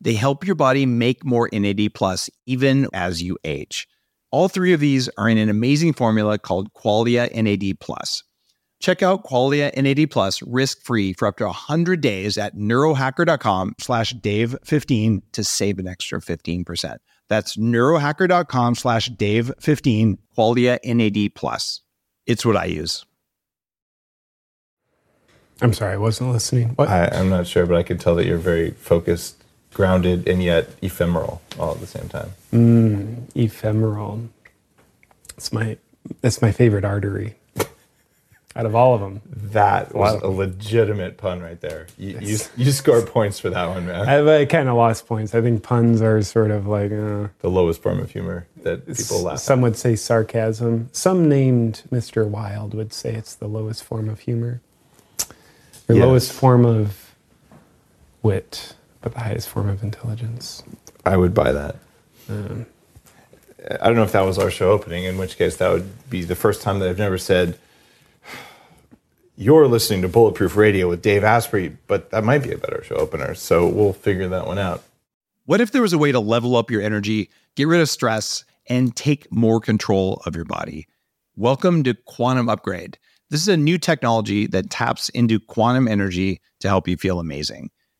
They help your body make more NAD plus even as you age. All three of these are in an amazing formula called Qualia NAD Plus. Check out Qualia NAD Plus risk-free for up to 100 days at neurohacker.com slash dave15 to save an extra 15%. That's neurohacker.com slash dave15, Qualia NAD Plus. It's what I use. I'm sorry, I wasn't listening. What? I, I'm not sure, but I could tell that you're very focused, grounded, and yet ephemeral all at the same time. Mm, ephemeral. It's my that's my favorite artery. Out of all of them, That was Wow. a legitimate pun right there. You, you, you score points for that one, man. I, I kind of lost points. I think puns are sort of like uh, the lowest form of humor that people laugh some would say sarcasm. Some named Mr. Wilde would say it's the lowest form of humor, or Yes. lowest form of wit, but the highest form of intelligence. I would buy that. Um, I don't know if that was our show opening, in which case that would be the first time that I've never said, You're listening to Bulletproof Radio with Dave Asprey, but that might be a better show opener. So we'll figure that one out. What if there was a way to level up your energy, get rid of stress, and take more control of your body? Welcome to Quantum Upgrade. This is a new technology that taps into quantum energy to help you feel amazing.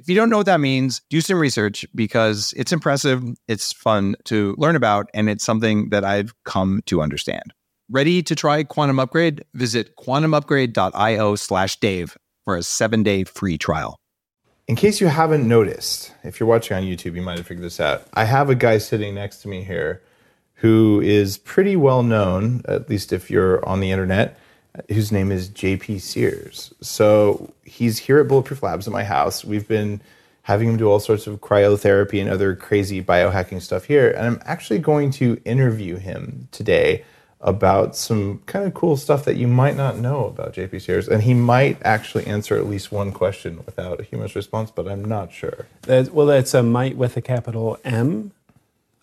If you don't know what that means, do some research because it's impressive, it's fun to learn about, and it's something that I've come to understand. Ready to try Quantum Upgrade? Visit quantumupgrade.io slash Dave for a seven day free trial. In case you haven't noticed, if you're watching on YouTube, you might have figured this out. I have a guy sitting next to me here who is pretty well known, at least if you're on the internet, whose name is JP Sears. So he's here at Bulletproof Labs at my house. We've been having him do all sorts of cryotherapy and other crazy biohacking stuff here. And I'm actually going to interview him today about some kind of cool stuff that you might not know about JP Sears. And he might actually answer at least one question without a humorous response, but I'm not sure. That, well, that's a might with a capital M.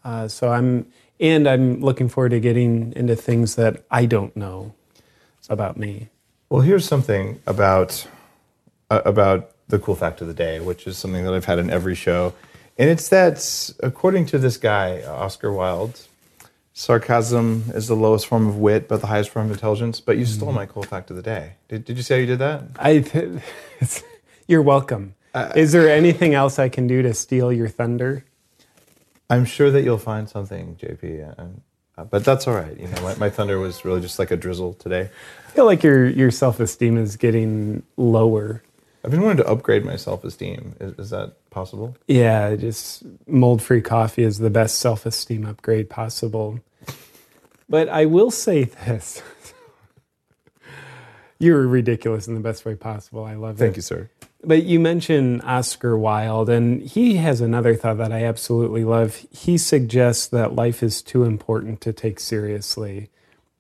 Uh, so I'm, and I'm looking forward to getting into things that I don't know about me. Well, here's something about uh, about the cool fact of the day, which is something that I've had in every show, and it's that according to this guy Oscar Wilde, sarcasm is the lowest form of wit, but the highest form of intelligence. But you stole my cool fact of the day. Did, did you say how you did that? I, th- you're welcome. Is there anything else I can do to steal your thunder? I'm sure that you'll find something, JP. And, uh, but that's all right. You know, my, my thunder was really just like a drizzle today. I feel like your your self esteem is getting lower. I've been wanting to upgrade my self esteem. Is, is that possible? Yeah, just mold free coffee is the best self esteem upgrade possible. But I will say this. You're ridiculous in the best way possible. I love it. Thank you, sir. But you mentioned Oscar Wilde, and he has another thought that I absolutely love. He suggests that life is too important to take seriously.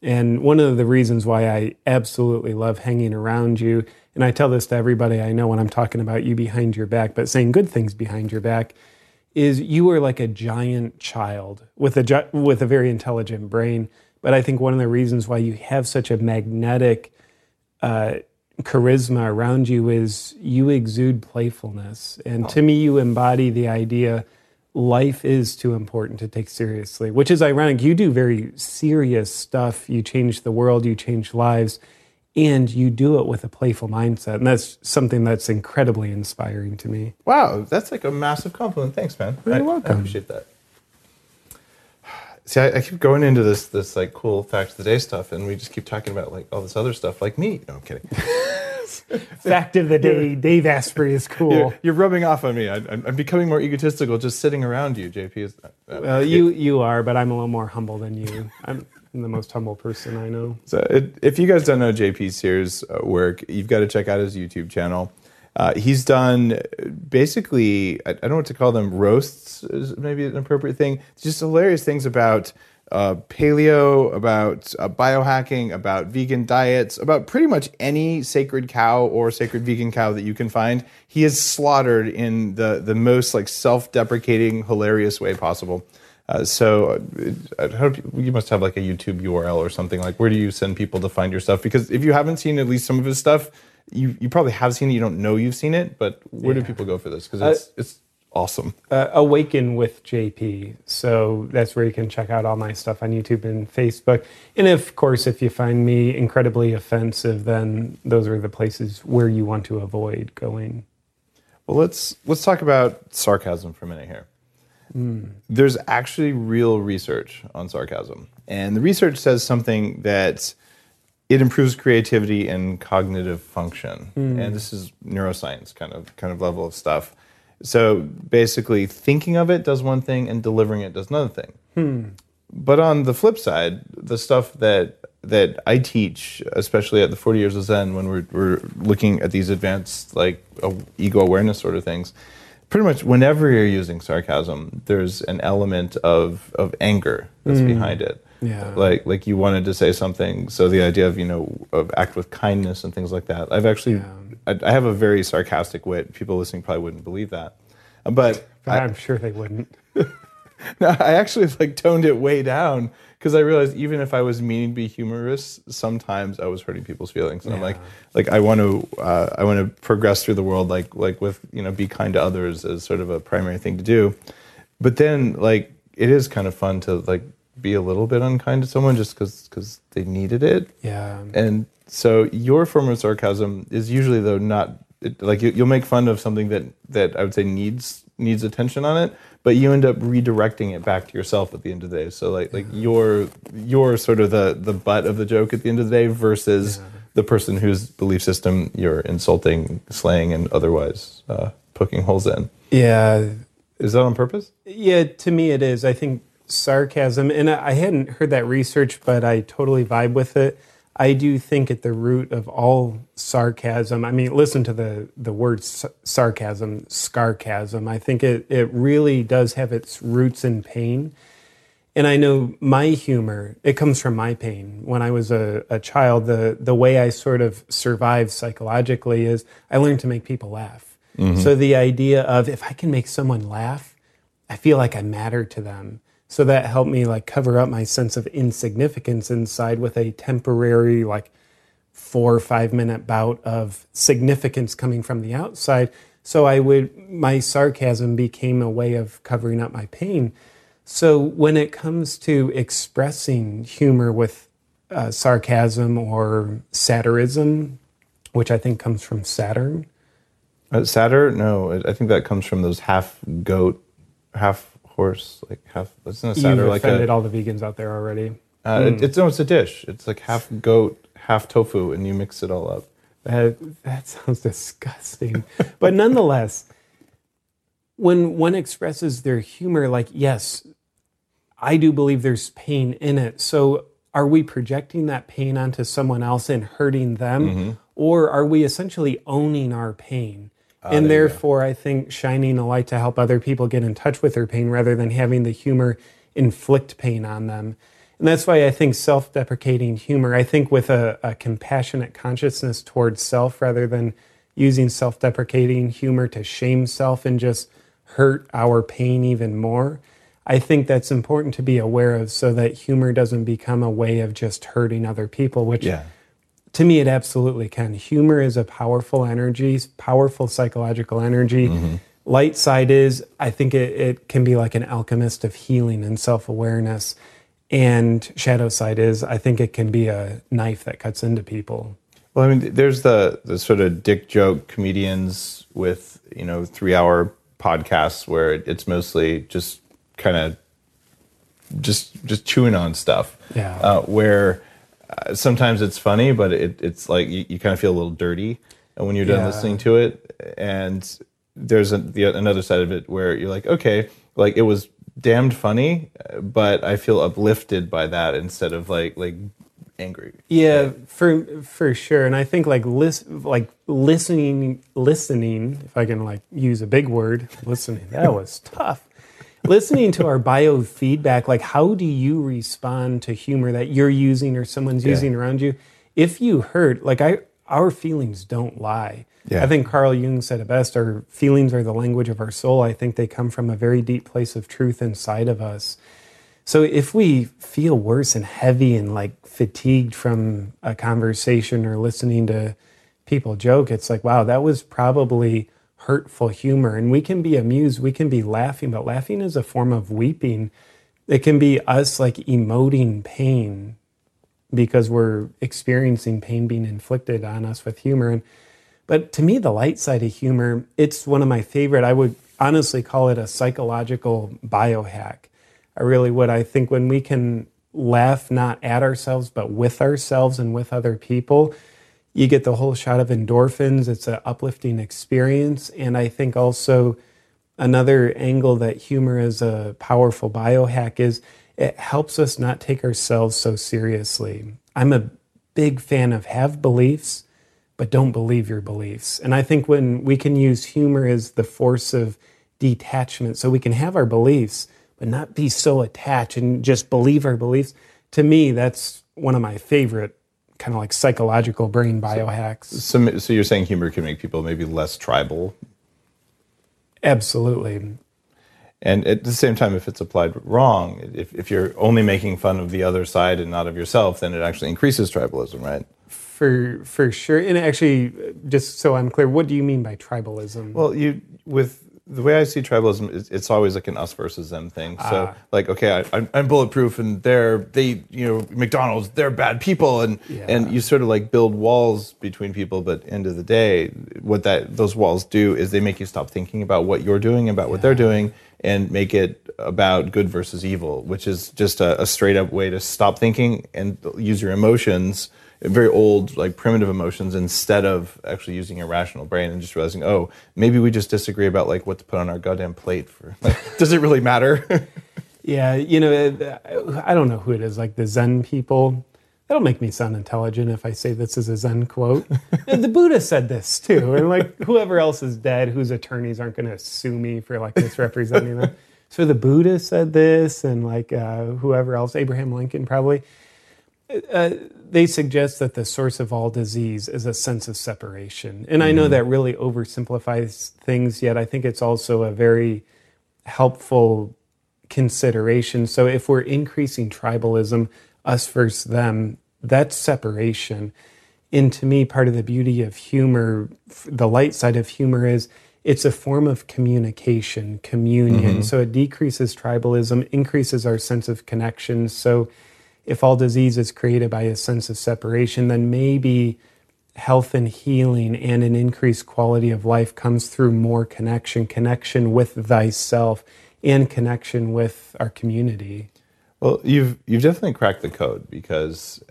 And one of the reasons why I absolutely love hanging around you, and I tell this to everybody I know when I'm talking about you behind your back, but saying good things behind your back, is you are like a giant child with a with a very intelligent brain. But I think one of the reasons why you have such a magnetic uh, charisma around you is you exude playfulness, and to me, you embody the idea life is too important to take seriously. Which is ironic. You do very serious stuff. You change the world. You change lives. And you do it with a playful mindset. And that's something that's incredibly inspiring to me. Wow, that's like a massive compliment. Thanks, man. You're I, welcome. I appreciate that. See, I, I keep going into this this like cool fact of the day stuff, and we just keep talking about like all this other stuff, like me. No, I'm kidding. Fact of the day Dave Asprey is cool. You're, you're rubbing off on me. I, I'm, I'm becoming more egotistical just sitting around you, JP. Is, uh, Well, you, you are, but I'm a little more humble than you. I'm the most humble person I know. So it, if you guys don't know JP Sears' uh, work, you've got to check out his YouTube channel. Uh, he's done basically, I, I don't know what to call them, roasts is maybe an appropriate thing. Just hilarious things about uh, paleo, about uh, biohacking, about vegan diets, about pretty much any sacred cow or sacred vegan cow that you can find. He is slaughtered in the, the most like self-deprecating, hilarious way possible. Uh, so uh, I hope you must have like a YouTube URL or something. Like, where do you send people to find your stuff? Because if you haven't seen at least some of his stuff, you you probably have seen it. You don't know you've seen it, but where do people go for this? Because it's it's awesome. uh, Awaken with JP. So that's where you can check out all my stuff on YouTube and Facebook. And of course, if you find me incredibly offensive, then those are the places where you want to avoid going. Well, let's let's talk about sarcasm for a minute here. There's actually real research on sarcasm, and the research says something that it improves creativity and cognitive function. And this is neuroscience kind of kind of level of stuff. So basically, thinking of it does one thing, and delivering it does another thing. But on the flip side, the stuff that that I teach, especially at the 40 Years of Zen, when we're, we're looking at these advanced like uh, ego awareness sort of things, pretty much whenever you're using sarcasm, there's an element of of anger that's behind it. Yeah. Like like you wanted to say something, so the idea of you know of act with kindness and things like that. I've actually I, I have a very sarcastic wit. People listening probably wouldn't believe that, but But I, I'm sure they wouldn't. no, I actually like toned it way down because I realized even if I was meaning to be humorous, sometimes I was hurting people's feelings, and I'm like, like I want to, uh, I want to progress through the world, like, like with you know, be kind to others as sort of a primary thing to do. But then, like, it is kind of fun to like be a little bit unkind to someone just because they needed it, Yeah. and so your form of sarcasm is usually though not it, like you, you'll make fun of something that that I would say needs needs attention on it, but you end up redirecting it back to yourself at the end of the day. So like like you're you're sort of the the butt of the joke at the end of the day versus the person whose belief system you're insulting, slaying, and otherwise uh, poking holes in. Yeah. Is that on purpose? Yeah, to me it is. I think sarcasm, and I hadn't heard that research, but I totally vibe with it. I do think at the root of all sarcasm, I mean, listen to the, the word s- sarcasm, scarcasm. I think it, it really does have its roots in pain. And I know my humor, it comes from my pain. When I was a, a child, the, the way I sort of survived psychologically is I learned to make people laugh. Mm-hmm. So the idea of if I can make someone laugh, I feel like I matter to them. So that helped me like cover up my sense of insignificance inside with a temporary, like four or five minute bout of significance coming from the outside. So I would, my sarcasm became a way of covering up my pain. So when it comes to expressing humor with uh, sarcasm or satirism, which I think comes from Saturn, Uh? No, I think that comes from those half goat, half horse, like half. Isn't a you've satyr like offended a? all the vegans out there already. Uh, it, it's no, it's a dish. It's like half goat, half tofu, and you mix it all up. That, that sounds disgusting. but nonetheless, when one expresses their humor, like, yes, I do believe there's pain in it. So are we projecting that pain onto someone else and hurting them? Or are we essentially owning our pain? And therefore, I think shining a light to help other people get in touch with their pain rather than having the humor inflict pain on them. And that's why I think self deprecating humor, I think with a, a compassionate consciousness towards self rather than using self deprecating humor to shame self and just hurt our pain even more. I think that's important to be aware of so that humor doesn't become a way of just hurting other people, which Yeah. To me it absolutely can. Humor is a powerful energy, powerful psychological energy. Light side is, I think it, it can be like an alchemist of healing and self awareness. And shadow side is, I think it can be a knife that cuts into people. Well, I mean, there's the the sort of dick joke comedians with you know three hour podcasts where it's mostly just kind of just just chewing on stuff. Yeah. Uh, where uh, sometimes it's funny, but it, it's like you, you kind of feel a little dirty when you're done Yeah. listening to it. And there's a, the, another side of it where you're like, okay, like it was damned funny, but I feel uplifted by that instead of like like angry. Yeah, for for sure. And I think like lis- like listening listening, if I can like use a big word, listening. That was tough. Listening to our biofeedback, like how do you respond to humor that you're using or someone's using around you? If you hurt, like I our feelings don't lie. Yeah. I think Carl Jung said it best, our feelings are the language of our soul. I think they come from a very deep place of truth inside of us. So if we feel worse and heavy and like fatigued from a conversation or listening to people joke, it's like, wow, that was probably hurtful humor. And we can be amused, we can be laughing, but laughing is a form of weeping. It can be us like emoting pain because we're experiencing pain being inflicted on us with humor. And but to me, the light side of humor, it's one of my favorite. I would honestly call it a psychological biohack. I really would. I think when we can laugh not at ourselves, but with ourselves and with other people, you get the whole shot of endorphins. It's an uplifting experience. And I think also another angle that humor is a powerful biohack is it helps us not take ourselves so seriously. I'm a big fan of have beliefs, but don't believe your beliefs. And I think when we can use humor as the force of detachment, so we can have our beliefs, but not be so attached and just believe our beliefs, to me, that's one of my favorite kind of like psychological brain biohacks. So, so you're saying humor can make people maybe less tribal, Absolutely. and at the same time, if it's applied wrong, if, if you're only making fun of the other side and not of yourself, then it actually increases tribalism, right? For for sure. And actually, just so I'm clear, what do you mean by tribalism? Well, you with the way I see tribalism, is it's always like an us versus them thing. So, ah. like, okay, I, I'm, I'm bulletproof, and they're they, you know, McDonald's, they're bad people, and and you sort of like build walls between people. But end of the day, what that those walls do is they make you stop thinking about what you're doing, about what they're doing, and make it about good versus evil, which is just a, a straight up way to stop thinking and use your emotions very old like primitive emotions instead of actually using your rational brain and just realizing oh maybe we just disagree about like what to put on our goddamn plate for like does it really matter Yeah, you know, I don't know who it is, like the Zen people. That'll make me sound intelligent if I say this is a Zen quote. The Buddha said this too, and like whoever else is dead, whose attorneys aren't going to sue me for like misrepresenting them. So the Buddha said this, and like uh, whoever else, Abraham Lincoln probably. Uh, they suggest that the source of all disease is a sense of separation, and I know that really oversimplifies things. Yet I think it's also a very helpful consideration. So if we're increasing tribalism, us versus them, that's separation. And to me, part of the beauty of humor, the light side of humor is it's a form of communication, communion. So it decreases tribalism, increases our sense of connection. So if all disease is created by a sense of separation, then maybe health and healing and an increased quality of life comes through more connection, connection with thyself and connection with our community. well you've you've definitely cracked the code because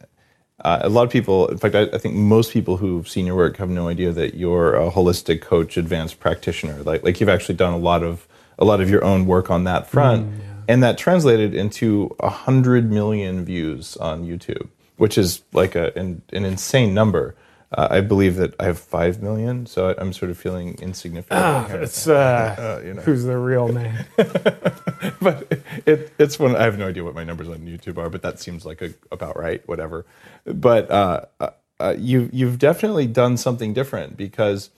uh, a lot of people in fact I, I think most people who've seen your work have no idea that you're a holistic coach advanced practitioner. Like like you've actually done a lot of a lot of your own work on that front and that translated into a hundred million views on YouTube, which is like a, an, an insane number. Uh, I believe that I have five million, so I'm sort of feeling insignificant. Ah, it's uh, who's the real man. but it, it's one. I have no idea what my numbers on YouTube are, but that seems like a, about right. Whatever. But uh, uh, uh, you you've definitely done something different because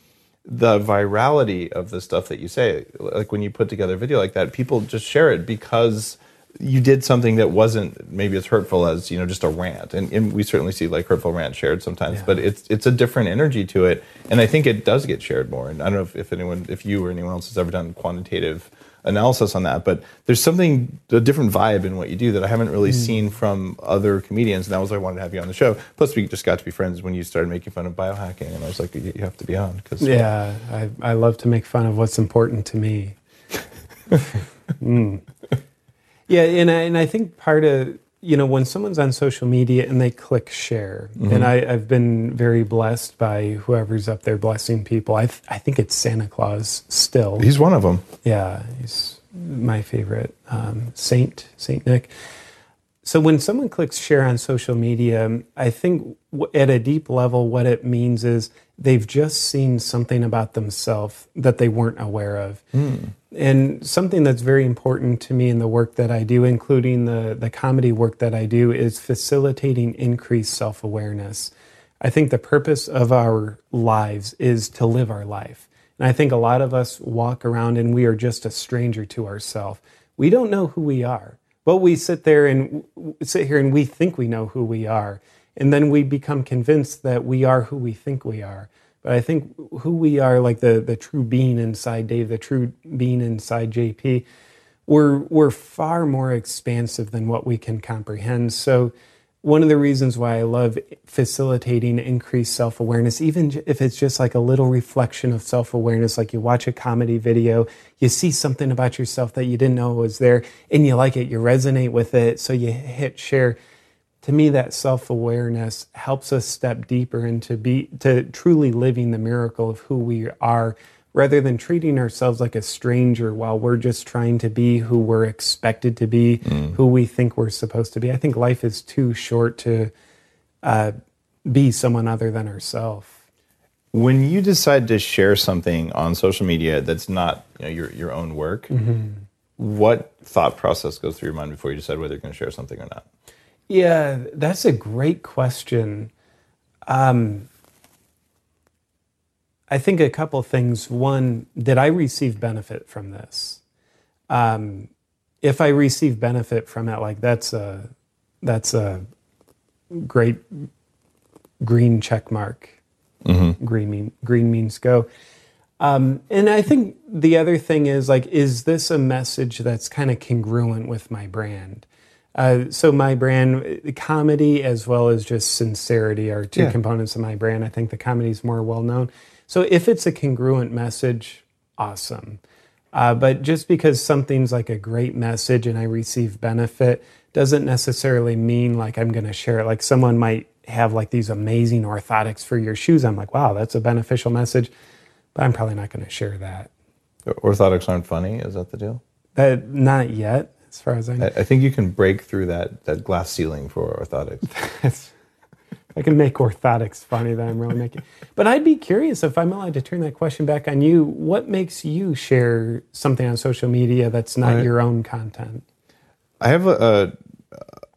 the virality of the stuff that you say, like when you put together a video like that, people just share it because you did something that wasn't maybe as hurtful as you know just a rant. And, and we certainly see like hurtful rants shared sometimes but it's it's a different energy to it. And i think it does get shared more. And i don't know if, if anyone if you or anyone else has ever done quantitative analysis on that but there's something a different vibe in what you do that i haven't really seen from other comedians and that was why i wanted to have you on the show plus we just got to be friends when you started making fun of biohacking and i was like you, you have to be on because Yeah, I, I love to make fun of what's important to me. Mm. Yeah, and I, and I think part of you know when someone's on social media and they click share, and I, I've been very blessed by whoever's up there blessing people. I th- I think it's Santa Claus still. he's one of them Yeah, he's my favorite um, Saint Saint Nick. So when someone clicks share on social media, I think at a deep level, what it means is they've just seen something about themselves that they weren't aware of. Hmm. And something that's very important to me in the work that I do, including the, the comedy work that I do, is facilitating increased self awareness. I think the purpose of our lives is to live our life. And I think a lot of us walk around and we are just a stranger to ourselves. We don't know who we are, but we sit there and sit here and we think we know who we are. And then we become convinced that we are who we think we are. But I think who we are, like the, the true being inside Dave, the true being inside JP, we're, we're far more expansive than what we can comprehend. So, one of the reasons why I love facilitating increased self awareness, even if it's just like a little reflection of self awareness, like you watch a comedy video, you see something about yourself that you didn't know was there, and you like it, you resonate with it, so you hit share. To me, that self awareness helps us step deeper into be to truly living the miracle of who we are, rather than treating ourselves like a stranger while we're just trying to be who we're expected to be, who we think we're supposed to be. I think life is too short to uh, be someone other than ourselves. when you decide to share something on social media that's not you know, your your own work, what thought process goes through your mind before you decide whether you're going to share something or not? Yeah, that's a great question. Um, I think a couple things. One, did I receive benefit from this? Um, if I receive benefit from it, like that's a that's a great green check mark. Green mean green means go. Um, and I think the other thing is like, is this a message that's kind of congruent with my brand? Uh, so my brand, comedy as well as just sincerity are two Yeah. components of my brand. I think the comedy is more well known. So if it's a congruent message, awesome. Uh, but just because something's like a great message and I receive benefit doesn't necessarily mean like I'm going to share it. Like someone might have like these amazing orthotics for your shoes. I'm like, wow, that's a beneficial message, but I'm probably not going to share that. Orthotics aren't funny. Is that the deal? That not yet, as far as I know. I, I think you can break through that that glass ceiling for orthotics. I can make orthotics funny that I'm really making. But I'd be curious if I'm allowed to turn that question back on you. What makes you share something on social media that's not Right. your own content? I have a,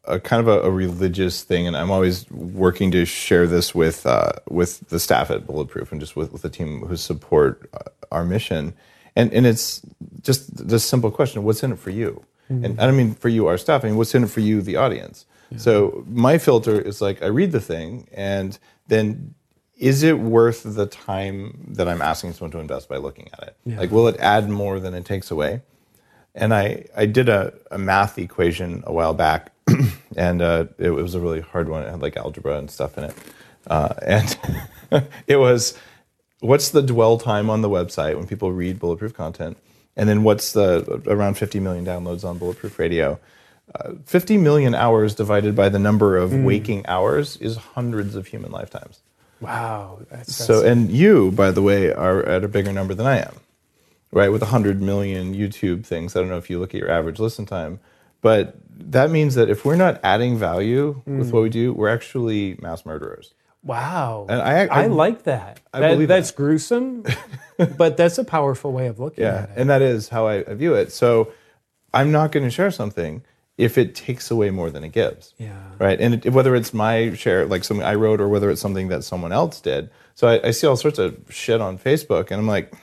a, a kind of a, a religious thing, and I'm always working to share this with uh, with the staff at Bulletproof and just with, with the team who support uh, our mission. And and it's just this simple question: What's in it for you? And I don't mean for you, our staff. I mean, what's in it for you, the audience? So my filter is like I read the thing, and then is it worth the time that I'm asking someone to invest by looking at it? Like, will it add more than it takes away? and I, I did a, a math equation a while back, and uh, it was a really hard one. It had like algebra and stuff in it. Uh, and it was what's the dwell time on the website when people read Bulletproof content? And then what's the around 50 million downloads on Bulletproof Radio? Uh, 50 million hours divided by the number of waking hours is hundreds of human lifetimes. Wow. That's, So, and you, by the way, are at a bigger number than I am. right? With 100 million YouTube things. I don't know if you look at your average listen time, but that means that if we're not adding value with what we do, we're actually mass murderers. Wow. And I- I- like that. I That- believe that's gruesome, but that's a powerful way of looking Yeah, at it. and that is how I I view it. So I'm not going to share something if it takes away more than it gives. Yeah. Right. And it, whether it's my share, like something I wrote, or whether it's something that someone else did. So I, I see all sorts of shit on Facebook, and I'm like,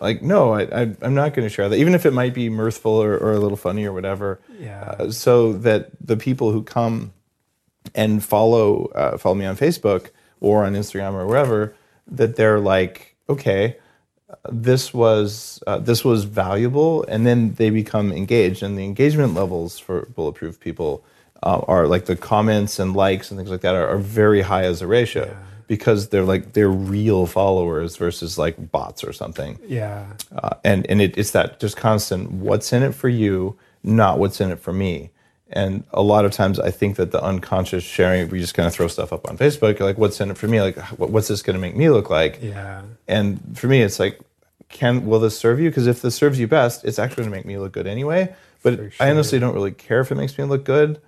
like no, I, I I'm not going to share that, even if it might be mirthful or, or a little funny or whatever. Yeah. Uh, so that the people who come and follow uh, follow me on Facebook or on Instagram or wherever, that they're like, okay, this was uh, this was valuable, and then they become engaged, and the engagement levels for bulletproof people uh, are like the comments and likes and things like that are, are very high as a ratio because they're like they're real followers versus like bots or something. Yeah. uh, and and it, it's that just constant what's in it for you not what's in it for me and a lot of times i think that the unconscious sharing we just kind of throw stuff up on facebook like what's in it for me? Like what's this going to make me look like? Yeah. and for me it's like can will this serve you? Because if this serves you best it's actually going to make me look good anyway. But i honestly don't really care if it makes me look good.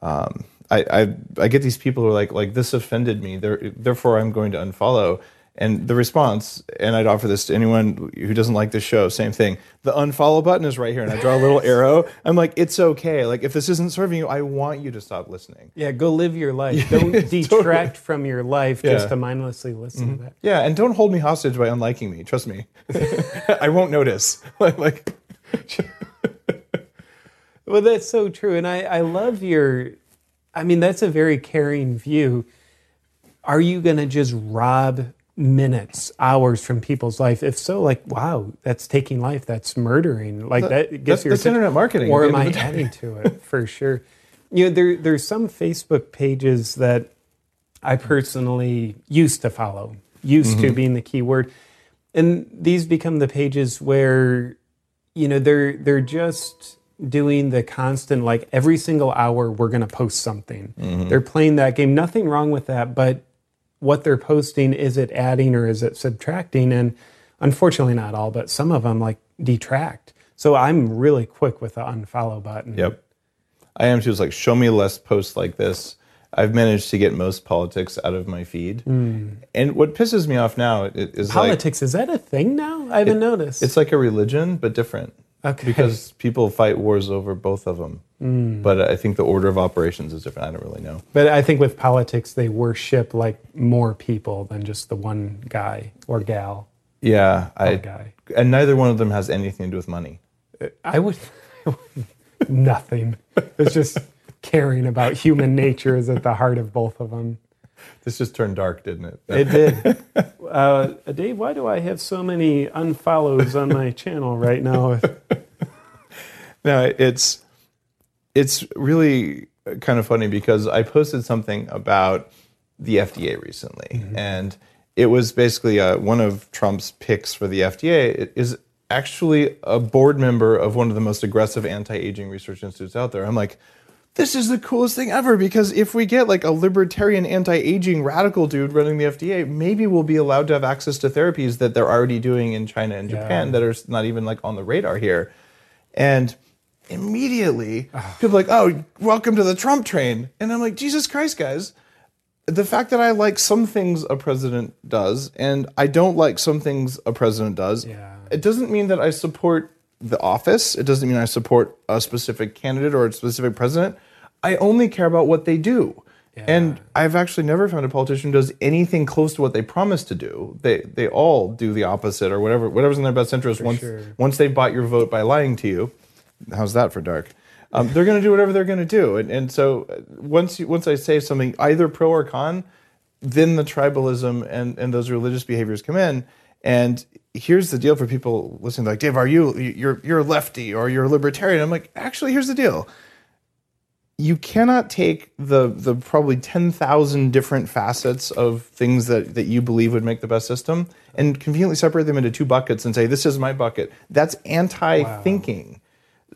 Um, I, I I get these people who are like like this offended me, there, therefore I'm going to unfollow. And the response, and I'd offer this to anyone who doesn't like this show, same thing. The unfollow button is right here, and I draw a little arrow. I'm like, it's okay. Like if this isn't serving you, I want you to stop listening. Yeah, go live your life. Don't detract from your life just Yeah. Mm-hmm. to mindlessly listen to that. Yeah, and don't hold me hostage by unliking me. Trust me, I won't notice. like, Well, that's so true. And I, I love your, I mean, that's a very caring view. Are you going to just rob minutes, hours from people's life? If so, like, wow, that's taking life. That's murdering. Like that that's- gets your that's internet marketing Or am I end of the day. adding to it for sure? You know, there, there's some Facebook pages that I personally used to follow, used to mm-hmm. being the key word. And these become the pages where, you know, they're they're just doing the constant like every single hour we're going to post something. Mm-hmm. They're playing that game. Nothing wrong with that, but what they're posting is it adding or is it subtracting and unfortunately not all, but some of them like detract. So I'm really quick with the unfollow button. Yep. I am too. It's like, show me less posts like this. I've managed to get most politics out of my feed. Hmm. And what pisses me off now is like, Politics is that a thing now? I haven't noticed. it's like a religion, but different. Okay. Because people fight wars over both of them. But I think the order of operations is different. I don't really know. But I think with politics, they worship like more people than just the one guy or gal. Yeah. I, guy. And neither one of them has anything to do with money. I would nothing. It's just caring about human nature is at the heart of both of them. This just turned dark, didn't it? It did. Uh, Dave, why do I have so many unfollows on my channel right now? No, it's it's really kind of funny because I posted something about the FDA recently, and it was basically uh, one of Trump's picks for the FDA is actually a board member of one of the most aggressive anti-aging research institutes out there. I'm like, this is the coolest thing ever because if we get like a libertarian anti-aging radical dude running the FDA, maybe we'll be allowed to have access to therapies that they're already doing in China and Japan that are not even like on the radar here. And immediately people are like, oh, welcome to the Trump train. And I'm like, Jesus Christ, guys. The fact that I like some things a president does and I don't like some things a president does, Yeah. it doesn't mean that I support the office. It doesn't mean I support a specific candidate or a specific president. I only care about what they do. And I've actually never found a politician who does anything close to what they promise to do. They they all do the opposite or whatever whatever's in their best interest once sure. once they bought your vote by lying to you. How's that for dark? Um, they're going to do whatever they're going to do, and and so uh, once you, once I say something either pro or con, then the tribalism and and those religious behaviors come in. And here's the deal for people listening, like Dave, are you you're you're a lefty or you're a libertarian? I'm like, actually, here's the deal. You cannot take the the probably ten thousand different facets of things that that you believe would make the best system and conveniently separate them into two buckets and say this is my bucket. That's anti-thinking.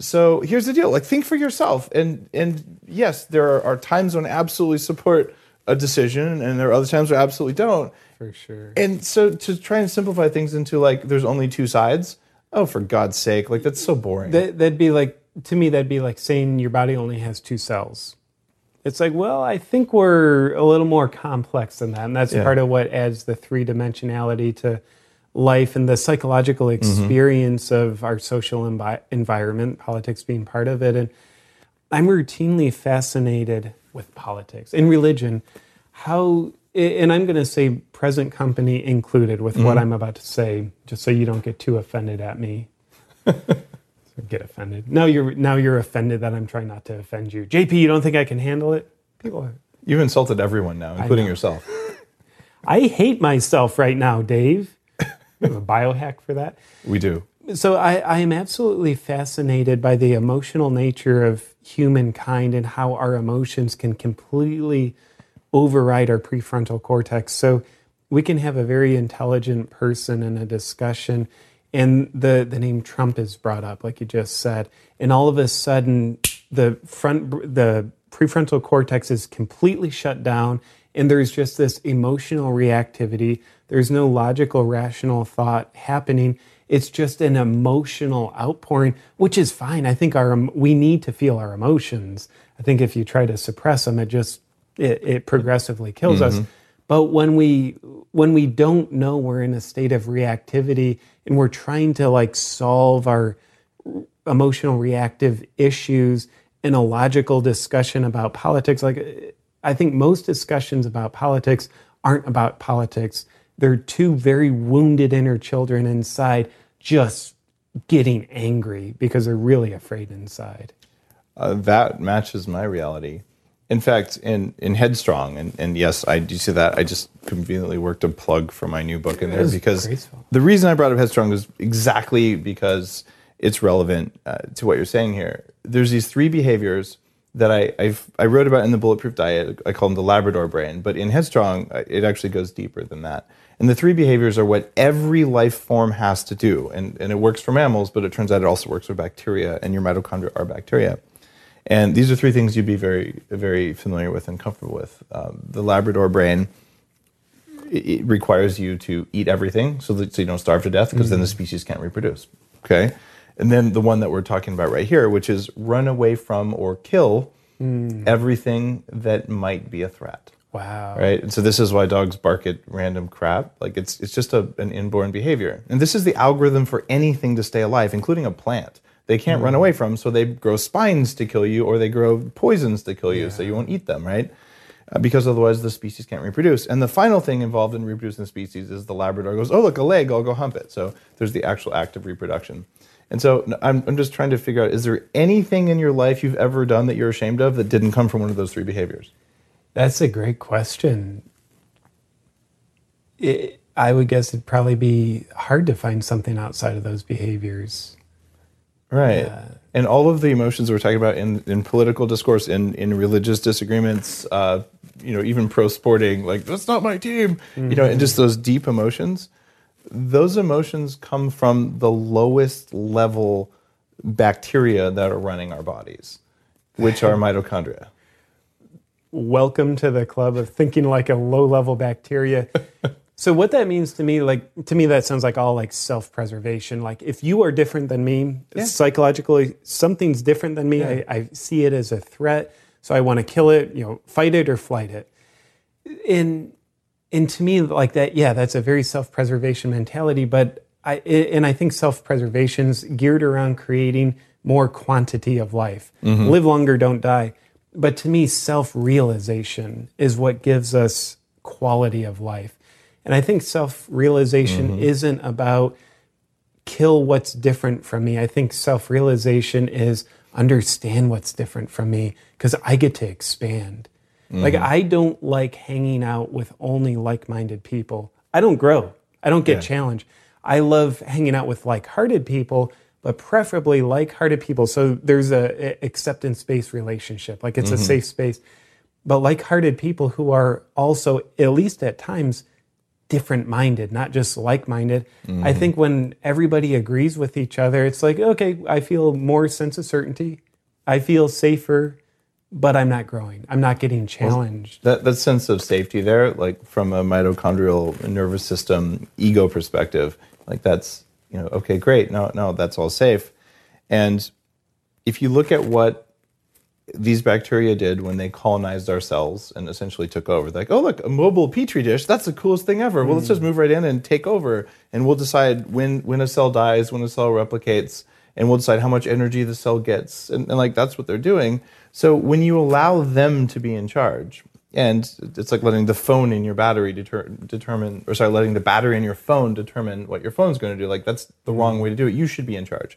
So here's the deal: like think for yourself, and and yes, there are, are times when I absolutely support a decision, and there are other times where I absolutely don't. For sure. And so to try and simplify things into like there's only two sides, Oh, for God's sake! Like that's so boring. That, that'd be like to me. That'd be like saying your body only has two cells. It's like, well, I think we're a little more complex than that, and that's Yeah. part of what adds the three dimensionality to life and the psychological Mm-hmm. experience of our social envi- environment. Politics being part of it, and I'm routinely fascinated with politics and religion. How, and I'm going to say present company included with what I'm about to say, just so you don't get too offended at me. get offended. Now you're now you're offended that I'm trying not to offend you. JP, you don't think I can handle it? People, are, You've insulted everyone now, including yourself. I hate myself right now, Dave. Have a biohack for that. We do. so I, I am absolutely fascinated by the emotional nature of humankind and how our emotions can completely override our prefrontal cortex. So we can have a very intelligent person in a discussion and the, the name Trump is brought up, like you just said, and all of a sudden the front the prefrontal cortex is completely shut down and there's just this emotional reactivity. There's no logical, rational thought happening. It's just an emotional outpouring, which is fine. I think our we need to feel our emotions. I think if you try to suppress them, it just it, it progressively kills us. Mm-hmm. But when we when we don't know we're in a state of reactivity and we're trying to like solve our emotional reactive issues in a logical discussion about politics like i think most discussions about politics aren't about politics they're two very wounded inner children inside just getting angry because they're really afraid inside Uh, that matches my reality. In fact, in, in Headstrong, and, and yes, I do see that. I just conveniently worked a plug for my new book in there because graceful. the reason I brought up Headstrong is exactly because it's relevant uh, to what you're saying here. There's these three behaviors that I I've, I wrote about in the Bulletproof Diet. I call them the Labrador brain, but in Headstrong, uh, it actually goes deeper than that. And the three behaviors are what every life form has to do, and and it works for mammals, but it turns out it also works for bacteria, and your mitochondria are bacteria. And these are three things you'd be very, very familiar with and comfortable with. Um, the Labrador brain it, requires you to eat everything so that so you don't starve to death, because then the species can't reproduce. Okay, and then the one that we're talking about right here, which is run away from or kill everything that might be a threat. wow Right, and so this is why dogs bark at random crap. Like it's it's just a, an inborn behavior, and this is the algorithm for anything to stay alive, including a plant. They can't run away from, so they grow spines to kill you, or they grow poisons to kill you, so you won't eat them, right? Uh, because otherwise the species can't reproduce. And the final thing involved in reproducing the species is the Labrador goes, oh look, a leg, I'll go hump it. So there's the actual act of reproduction. And so I'm, I'm just trying to figure out: is there anything in your life you've ever done that you're ashamed of that didn't come from one of those three behaviors? That's a great question. It, I would guess it'd probably be hard to find something outside of those behaviors. Right. And all of the emotions we're talking about in, in political discourse, in, in religious disagreements, uh, you know, even pro sporting, like, that's not my team, you know, and just those deep emotions, those emotions come from the lowest level bacteria that are running our bodies, which are mitochondria. Welcome to the club of thinking like a low level bacteria. so what that means to me, like to me, that sounds like all like self preservation. Like if you are different than me, psychologically, something's different than me. I, I see it as a threat, so I want to kill it. You know, fight it or flight it. And and to me, like that, yeah, that's a very self preservation mentality. But I and I think self preservation's geared around creating more quantity of life. Mm-hmm. Live longer, don't die. But to me, self realization is what gives us quality of life. And I think self realization mm-hmm. isn't about kill what's different from me. I think self realization is understand what's different from me because I get to expand. Like, mm-hmm. I don't like hanging out with only like minded people. I don't grow, I don't get challenged. I love hanging out with like hearted people, but preferably like hearted people. So there's a, a acceptance based relationship, like it's a mm-hmm. safe space. But like hearted people who are also, at least at times, different minded, not just like minded. I mm-hmm. think when everybody agrees with each other, it's like, okay, I feel more sense of certainty. I feel safer, but I'm not growing. I'm not getting challenged. That, that sense of safety there, like from a mitochondrial nervous system ego perspective, like that's you know, okay, great. No, no, that's all safe. And if you look at what these bacteria did when they colonized our cells and essentially took over. Like, oh, look, a mobile petri dish. That's the coolest thing ever. Well, let's mm. just move right in and take over, and we'll decide when when a cell dies, when a cell replicates, and we'll decide how much energy the cell gets, and, and like that's what they're doing. So when you allow them to be in charge, and it's like letting the phone in your battery deter- determine, or sorry, letting the battery in your phone determine what your phone's going to do. Like that's the wrong way to do it. You should be in charge.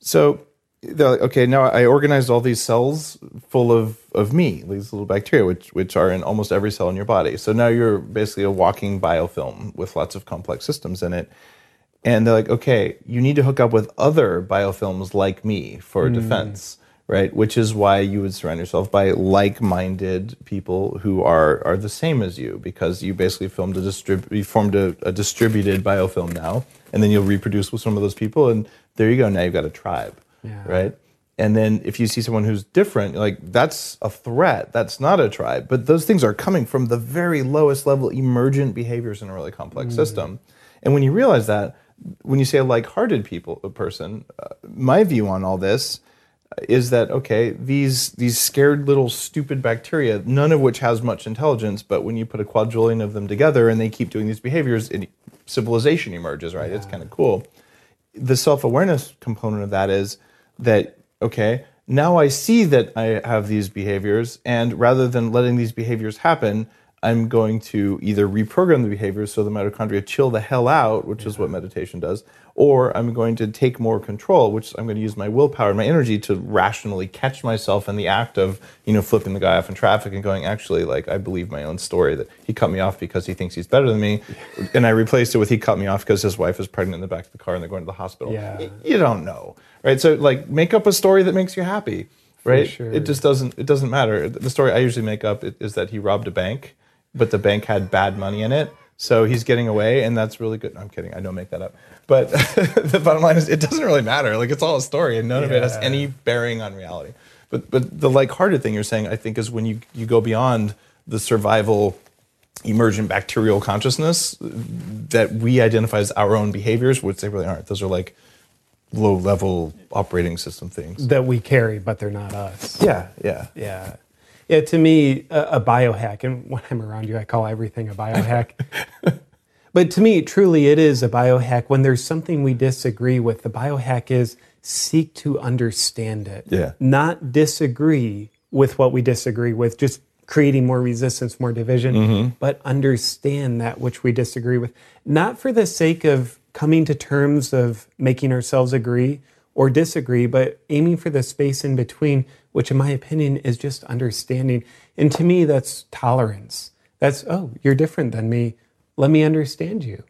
So they're like, okay, now I organized all these cells full of, of me, these little bacteria, which, which are in almost every cell in your body. So now you're basically a walking biofilm with lots of complex systems in it. And they're like, okay, you need to hook up with other biofilms like me for hmm. defense, right? Which is why you would surround yourself by like-minded people who are are the same as you, because you basically filmed a distrib- you formed a, a distributed biofilm now, and then you'll reproduce with some of those people, and there you go. Now you've got a tribe Yeah. right? And then if you see someone who's different, you're like that's a threat. That's not a tribe. But those things are coming from the very lowest level emergent behaviors in a really complex hmm. system. And when you realize that, when you say a like-hearted people, a person, uh, my view on all this is that okay, these these scared little stupid bacteria, none of which has much intelligence, but when you put a quadrillion of them together and they keep doing these behaviors, it, civilization emerges, right? It's kind of cool the self-awareness component of that is that okay now i see that i have these behaviors and rather than letting these behaviors happen i'm going to either reprogram the behaviors so the mitochondria chill the hell out which is what meditation does or i'm going to take more control which i'm going to use my willpower and my energy to rationally catch myself in the act of you know flipping the guy off in traffic and going actually like i believe my own story that he cut me off because he thinks he's better than me and i replaced it with he cut me off because his wife is pregnant in the back of the car and they're going to the hospital. Yeah. You don't know right? So like make up a story that makes you happy right? Sure. it just doesn't it doesn't matter. The story i usually make up is that he robbed a bank but the bank had bad money in it. So he's getting away and that's really good. I'm kidding. I don't make that up. But the bottom line is it doesn't really matter. Like it's all a story and none of it has any bearing on reality. But but the like-hearted thing you're saying i think is when you you go beyond the survival emergent bacterial consciousness that we identify as our own behaviors which they really aren't. Those are like low level operating system things. That we carry, but they're not us. yeah yeah. Yeah. Yeah, to me, a, a biohack, and when I'm around you, I call everything a biohack. but to me, truly, it is a biohack. When there's something we disagree with, the biohack is seek to understand it, Yeah. not disagree with what we disagree with, just creating more resistance, more division, mm-hmm. but understand that which we disagree with, not for the sake of coming to terms of making ourselves agree or disagree, but aiming for the space in between, which, in my opinion, is just understanding. And to me, that's tolerance. That's, oh, you're different than me. Let me understand you.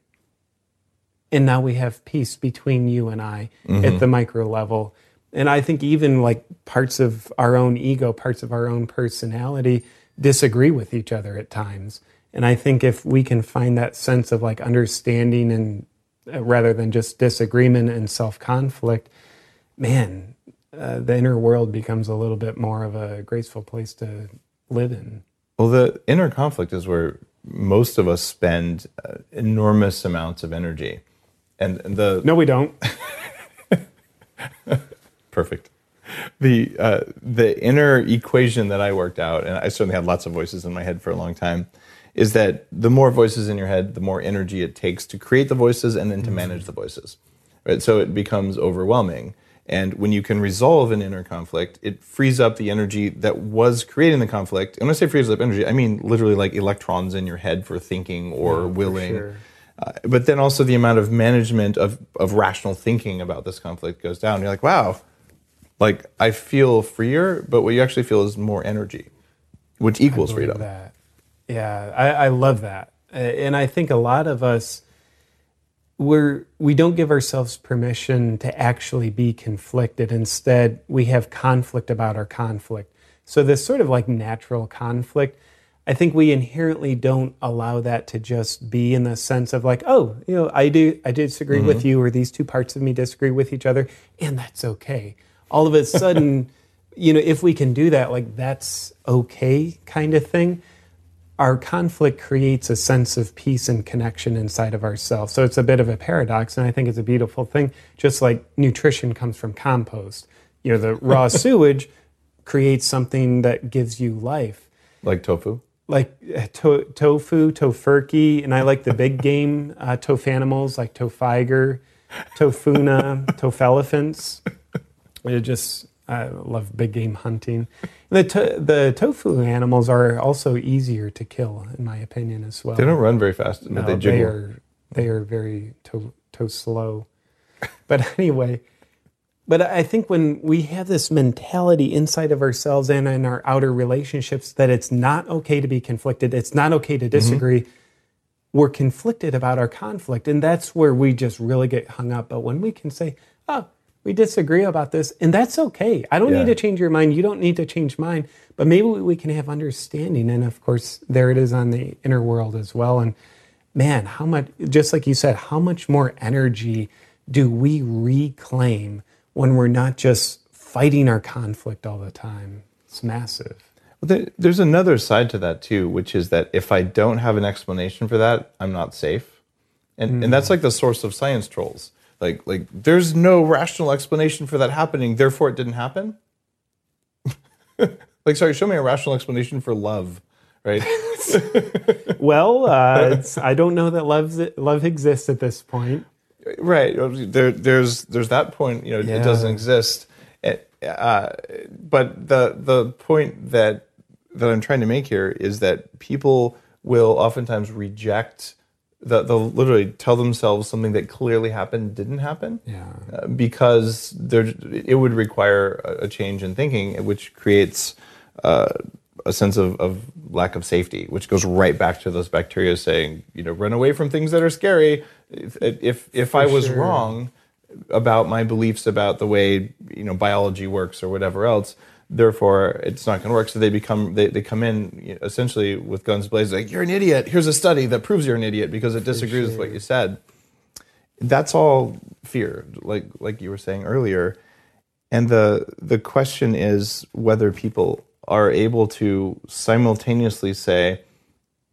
And now we have peace between you and I at the micro level. And I think even like parts of our own ego, parts of our own personality disagree with each other at times. And I think if we can find that sense of like understanding and uh, rather than just disagreement and self conflict, man, uh, the inner world becomes a little bit more of a graceful place to live in. Well, the inner conflict is where most of us spend uh, enormous amounts of energy. And the No, we don't. perfect. The uh, the inner equation that I worked out, and I certainly had lots of voices in my head for a long time, is that the more voices in your head, the more energy it takes to create the voices and then to manage the voices. Right? So it becomes overwhelming. And when you can resolve an inner conflict, it frees up the energy that was creating the conflict. And when I say frees up energy, I mean literally like electrons in your head for thinking or willing. sure. Uh, but then also the amount of management of, of rational thinking about this conflict goes down. You're like, wow, like I feel freer, but what you actually feel is more energy, which equals freedom. That. Yeah, I, I love that, and I think a lot of us we're we don't give ourselves permission to actually be conflicted. Instead, we have conflict about our conflict. So this sort of like natural conflict. I think we inherently don't allow that to just be in the sense of like, oh, you know, I do I disagree with mm-hmm. you, or these two parts of me disagree with each other, and that's okay. All of a sudden, you know, if we can do that, like that's okay kind of thing our conflict creates a sense of peace and connection inside of ourselves. So it's a bit of a paradox, and I think it's a beautiful thing. Just like nutrition comes from compost, you know, the raw sewage creates something that gives you life. Like tofu. Like uh, to- tofu, tofurkey, and I like the big game uh, tofanimals like toftiger, tofuna, tofelephants. It just I love big game hunting. The to- the tofu animals are also easier to kill, in my opinion, as well. They don't run very fast, No, they they are they are very to, to slow. But anyway, but I think when we have this mentality inside of ourselves and in our outer relationships that it's not okay to be conflicted, it's not okay to mm-hmm. disagree. We're conflicted about our conflict, and that's where we just really get hung up. But when we can say, "Oh, we disagree about this," and that's okay. I don't Yeah. need to change your mind. You don't need to change mine. But maybe we can have understanding, and of course, there it is on the inner world as well. And man, how much, just like you said, how much more energy do we reclaim when we're not just fighting our conflict all the time? It's massive. Well, there's another side to that too, which is that if I don't have an explanation for that, I'm not safe, and and that's mm. like the source of science trolls. Like like there's no rational explanation for that happening, therefore it didn't happen. like sorry, show me a rational explanation for love, right? Well, uh, it's, I don't know that love's, love exists at this point. right. There there's there's that point. You know, Yeah. it doesn't exist. It, uh, but the the point that that I'm trying to make here is that people will oftentimes reject the they'll literally tell themselves something that clearly happened didn't happen Yeah. uh, because there it would require a a change in thinking which creates uh, a sense of, of lack of safety which goes right back to those bacteria saying you know run away from things that are scary if if, if I was sure. wrong about my beliefs about the way you know biology works or whatever else therefore it's not going to work. So they become they, they come in essentially with guns blazing like you're an idiot. Here's a study that proves you're an idiot because it disagrees with what you said. That's all fear like like you were saying earlier. And the the question is whether people are able to simultaneously say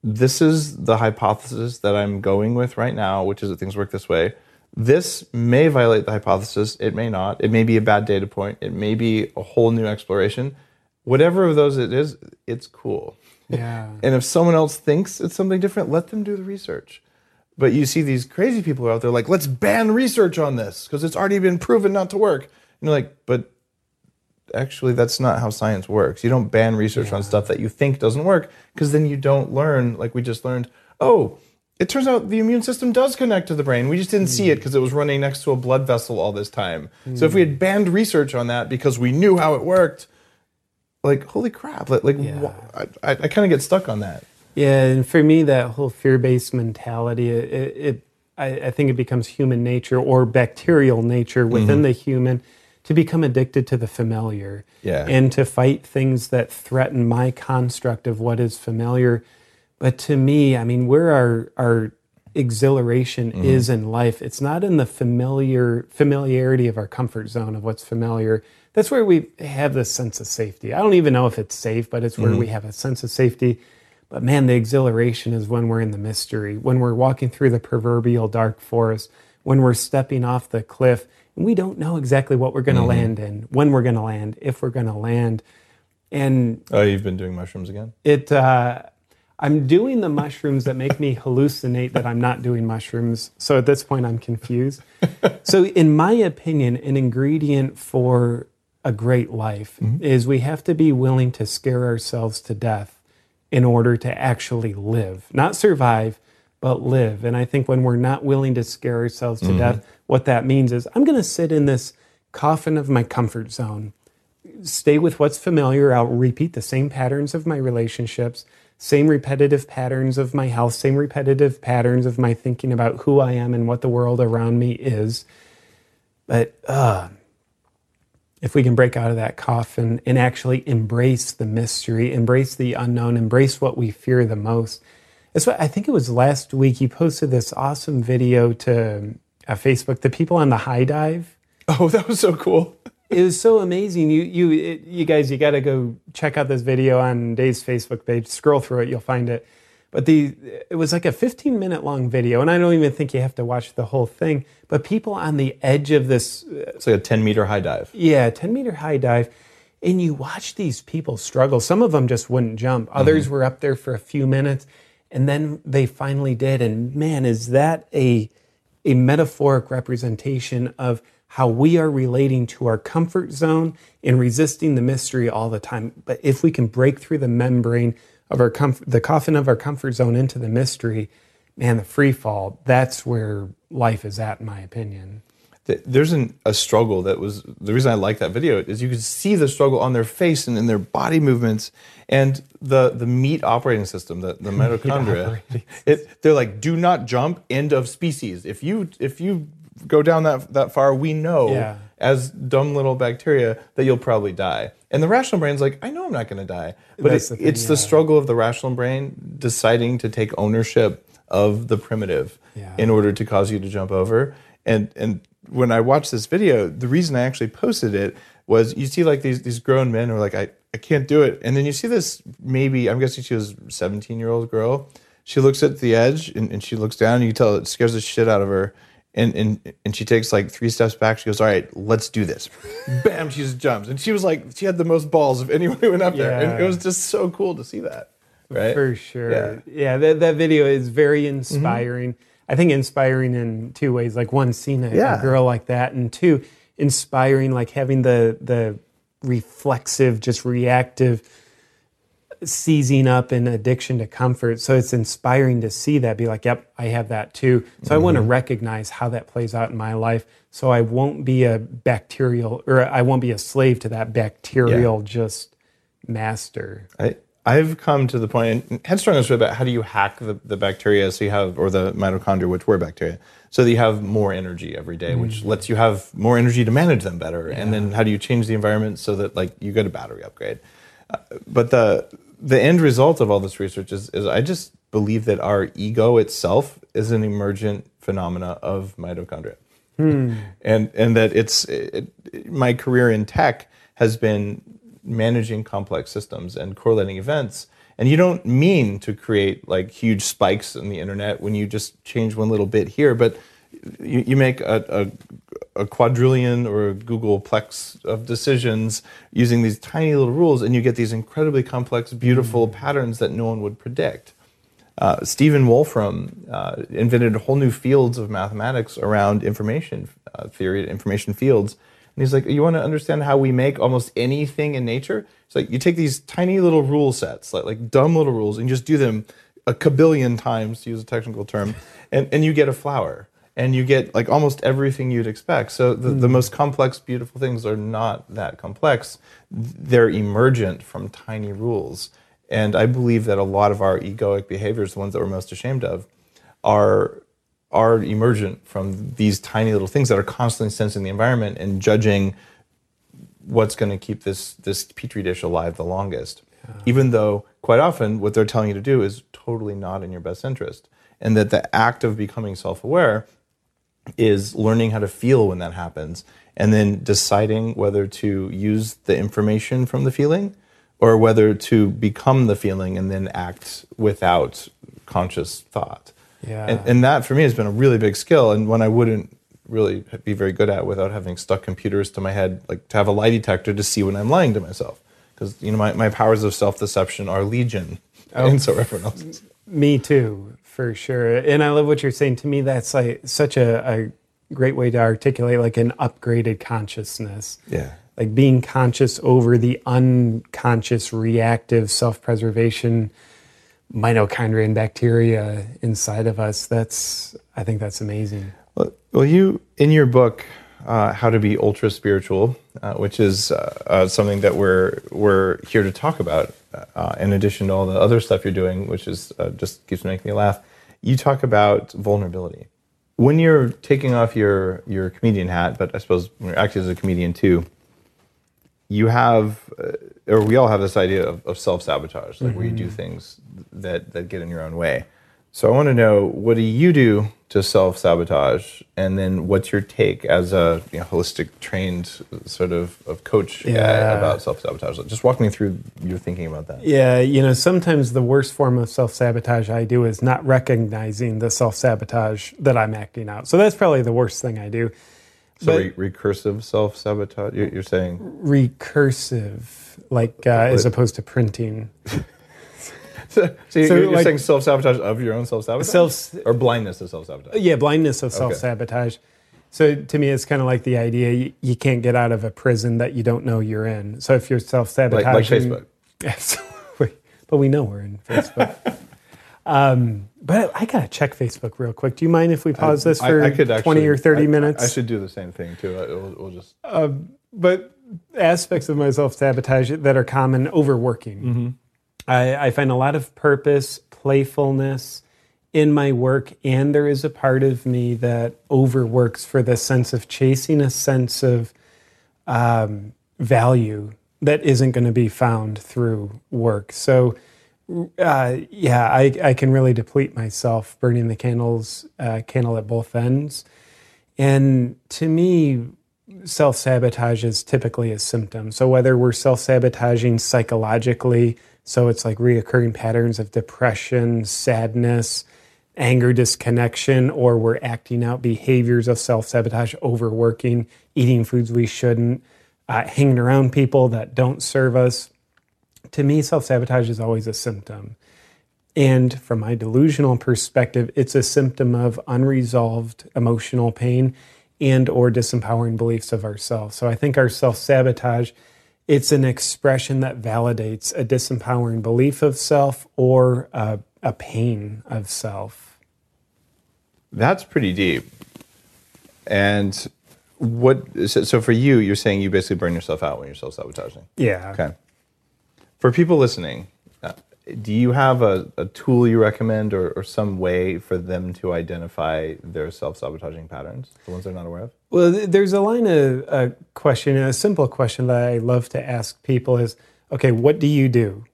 this is the hypothesis that I'm going with right now, which is that things work this way. This may violate the hypothesis. It may not. It may be a bad data point. It may be a whole new exploration. Whatever of those it is, it's cool. Yeah. And if someone else thinks it's something different, let them do the research. But you see these crazy people out there like, let's ban research on this because it's already been proven not to work. And you're like, but actually, that's not how science works. You don't ban research on stuff that you think doesn't work because then you don't learn, like we just learned, oh, it turns out the immune system does connect to the brain. We just didn't see it hmm. because it was running next to a blood vessel all this time. So if we hmm. had banned research on that because we knew how it worked, like holy crap! Like, like wha- I, I, I kind of get stuck on that. Yeah, and for me, that whole fear-based mentality, it, it, it I, I think it becomes human nature or bacterial nature within mm-hmm. the human to become addicted to the familiar, Yeah. and to fight things that threaten my construct of what is familiar. But to me, I mean, where our our exhilaration mm-hmm. is in life, it's not in the familiar familiarity of our comfort zone of what's familiar. That's where we have this sense of safety. I don't even know if it's safe, but it's where mm-hmm. we have a sense of safety. But man, the exhilaration is when we're in the mystery, when we're walking through the proverbial dark forest, when we're stepping off the cliff, and we don't know exactly what we're going to mm-hmm. land in, when we're going to land, if we're going to land. And Oh, you've been doing mushrooms again? it, uh, I'm doing the mushrooms that make me hallucinate that I'm not doing mushrooms. So at this point, I'm confused. so, in my opinion, an ingredient for a great life mm-hmm. is we have to be willing to scare ourselves to death in order to actually live, not survive, but live. And I think when we're not willing to scare ourselves to mm-hmm. death, what that means is I'm going to sit in this coffin of my comfort zone stay with what's familiar. I'll repeat the same patterns of my relationships, same repetitive patterns of my health, same repetitive patterns of my thinking about who I am and what the world around me is. But uh, if we can break out of that coffin and actually embrace the mystery, embrace the unknown, embrace what we fear the most. That's what I think it was last week. You posted this awesome video to uh, Facebook. The people on the high dive. Oh, that was so cool. It was so amazing. You you it, you guys, you got to go check out this video on Dave's Facebook page. Scroll through it, you'll find it. But the it was like a 15 minute long video, and I don't even think you have to watch the whole thing. But people on the edge of this, uh, It's like a 10 meter high dive. yeah, 10 meter high dive, and you watch these people struggle. Some of them just wouldn't jump. Mm-hmm. Others were up there for a few minutes, and then they finally did. And man, is that a a metaphoric representation of how we are relating to our comfort zone and resisting the mystery all the time. But if we can break through the membrane of our comfort, the coffin of our comfort zone into the mystery, man, the free fall, that's where life is at, in my opinion. There's an, a struggle that was the reason I like that video is you could see the struggle on their face and in their body movements and the the meat operating system, the, the mitochondria. It, they're like, do not jump. End of species. If you if you go down that that far, we know Yeah. as dumb little bacteria that you'll probably die. And the rational brain's like, I know I'm not going to die, but it- the thing, it's the struggle of the rational brain deciding to take ownership of the primitive Yeah. in order to cause you to jump over. And and when I watched this video, the reason I actually posted it was you see like these these grown men who are like, I, I can't do it. And then you see this maybe I'm guessing she was 17 year old girl. She looks at the edge and, and she looks down and you tell it scares the shit out of her. And, and and she takes like three steps back. She goes, "All right, let's do this." Bam! She just jumps, and she was like, she had the most balls of anyone who went up there, and it was just so cool to see that. Right? For sure. Yeah. Mm-hmm. Yeah, that, that video is very inspiring. I think inspiring in two ways. Like one, seeing a, a girl like that, and two, inspiring like having the the reflexive, just reactive seizing up and addiction to comfort. So it's inspiring to see that, be like, yep, I have that too. So I want to Mm-hmm. recognize how that plays out in my life. So I won't be a bacterial or I won't be a slave to that bacterial just master. I, I've come to the point, and Headstrong is about how do you hack the, the bacteria so you have, or the mitochondria, which were bacteria, so that you have more energy every day, which lets you have more energy to manage them better. And then how do you change the environment so that like you get a battery upgrade? Uh, but the the end result of all this research is, is I just believe that our ego itself is an emergent phenomena of mitochondria. Hmm. And and that it's it, it- my career in tech has been managing complex systems and correlating events. And you don't mean to create like huge spikes in the internet when you just change one little bit here but you, you make a, a, a quadrillion or a googolplex of decisions using these tiny little rules and you get these incredibly complex beautiful patterns that no one would predict uh, Stephen Wolfram uh, invented whole new fields of mathematics around information uh, theory, information fields. And he's like, you want to understand how we make almost anything in nature? It's like you take these tiny little rule sets, like, like dumb little rules, and you just do them a kabillion times, to use a technical term, and, and you get a flower. And you get like almost everything you'd expect. So the, the hmm. most complex, beautiful things are not that complex. They're emergent from tiny rules. And I believe that a lot of our egoic behaviors, the ones that we're most ashamed of, are are emergent from these tiny little things that are constantly sensing the environment and judging what's going to keep this this petri dish alive the longest. Even though quite often what they're telling you to do is totally not in your best interest. And that the act of becoming self-aware is learning how to feel when that happens and then deciding whether to use the information from the feeling or whether to become the feeling and then act without conscious thought. Yeah. And, and that for me has been a really big skill and one I wouldn't really be very good at without having stuck computers to my head, like to have a lie detector to see when I'm lying to myself. Because you know my, my powers of self-deception are legion. Oh. And so everyone. Me too, for sure. And I love what you're saying. To me, that's like such a, a great way to articulate like an upgraded consciousness. Yeah. Like being conscious over the unconscious reactive self preservation mitochondria and bacteria inside of us. That's, I think that's amazing. Well, well, you in your book, uh, "How to Be Ultra Spiritual," uh, which is uh, uh, something that we're we're here to talk about, uh, in addition to all the other stuff you're doing, which is uh, just keeps making me laugh. You talk about vulnerability when you're taking off your your comedian hat, but I suppose when you're acting as a comedian too. You have, uh, or we all have this idea of, of self sabotage, like where you do things that that get in your own way. So I want to know what do you do to self sabotage, and then what's your take as a you know, holistic trained sort of, of coach Yeah. about self sabotage? Just walk me through your thinking about that. Yeah, you know, sometimes the worst form of self sabotage I do is not recognizing the self sabotage that I'm acting out. So that's probably the worst thing I do. So But- re- recursive self sabotage. You're, you're saying Recursive, like uh, as opposed to printing. so, you're, you're like- saying self sabotage of your own self sabotage, Self- or blindness of self sabotage. Uh, yeah, blindness of self sabotage. So to me, it's kind of like the idea you, you can't get out of a prison that you don't know you're in. So if you're self Like, sabotaging, like Facebook. Absolutely. But we know we're in Facebook. um, but I got to check Facebook real quick. Do you mind if we pause this for I could 20 or 30 I- minutes? I should do the same thing too. I- We'll, we'll just um, but aspects of my self sabotage that are common overworking. Mm-hmm. I, I find a lot of purpose, playfulness in my work, and there is a part of me that overworks for the sense of chasing a sense of um, value that isn't going to be found through work. So, uh, yeah, I, I can really deplete myself burning the candles, uh, candle at both ends. And to me, self sabotage is typically a symptom. So whether we're self sabotaging psychologically, so it's like reoccurring patterns of depression, sadness, anger, disconnection, or we're acting out behaviors of self sabotage, overworking, eating foods we shouldn't, uh, hanging around people that don't serve us. To me, self sabotage is always a symptom. And from my delusional perspective, it's a symptom of unresolved emotional pain and or disempowering beliefs of ourselves. So I think our self-sabotage, it's an expression that validates a disempowering belief of self or a, a pain of self. That's pretty deep. And what? So, so for you, you're saying you basically burn yourself out when you're self sabotaging. Yeah. Okay. For people listening, do you have a, a tool you recommend or, or some way for them to identify their self sabotaging patterns, the ones they're not aware of? Well, there's a line of a question, a simple question that I love to ask people is, okay, what do you do?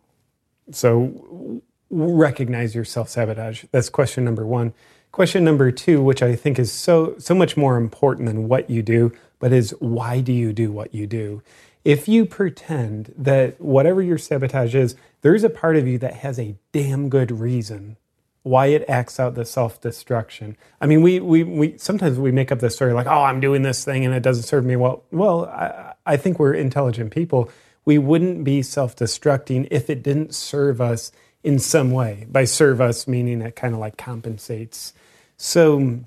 So recognize your self-sabotage. That's question number one. Question number two, which I think is so so much more important than what you do, but is why do you do what you do? If you pretend that whatever your sabotage is, there's a part of you that has a damn good reason why it acts out the self-destruction. I mean, we, we, we sometimes we make up this story like, oh, I'm doing this thing and it doesn't serve me well. Well, I, I think we're intelligent people. We wouldn't be self-destructing if it didn't serve us in some way. By serve us, meaning it kind of like compensates. So,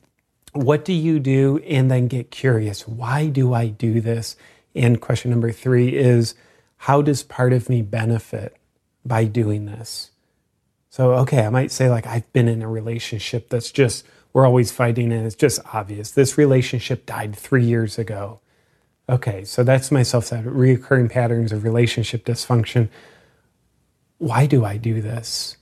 what do you do? And then get curious. Why do I do this? And question number three is, how does part of me benefit by doing this? So, okay, I might say, like, I've been in a relationship that's just, we're always fighting and it's just obvious. This relationship died three years ago. Okay, so that's my self reoccurring patterns of relationship dysfunction. Why do I do this?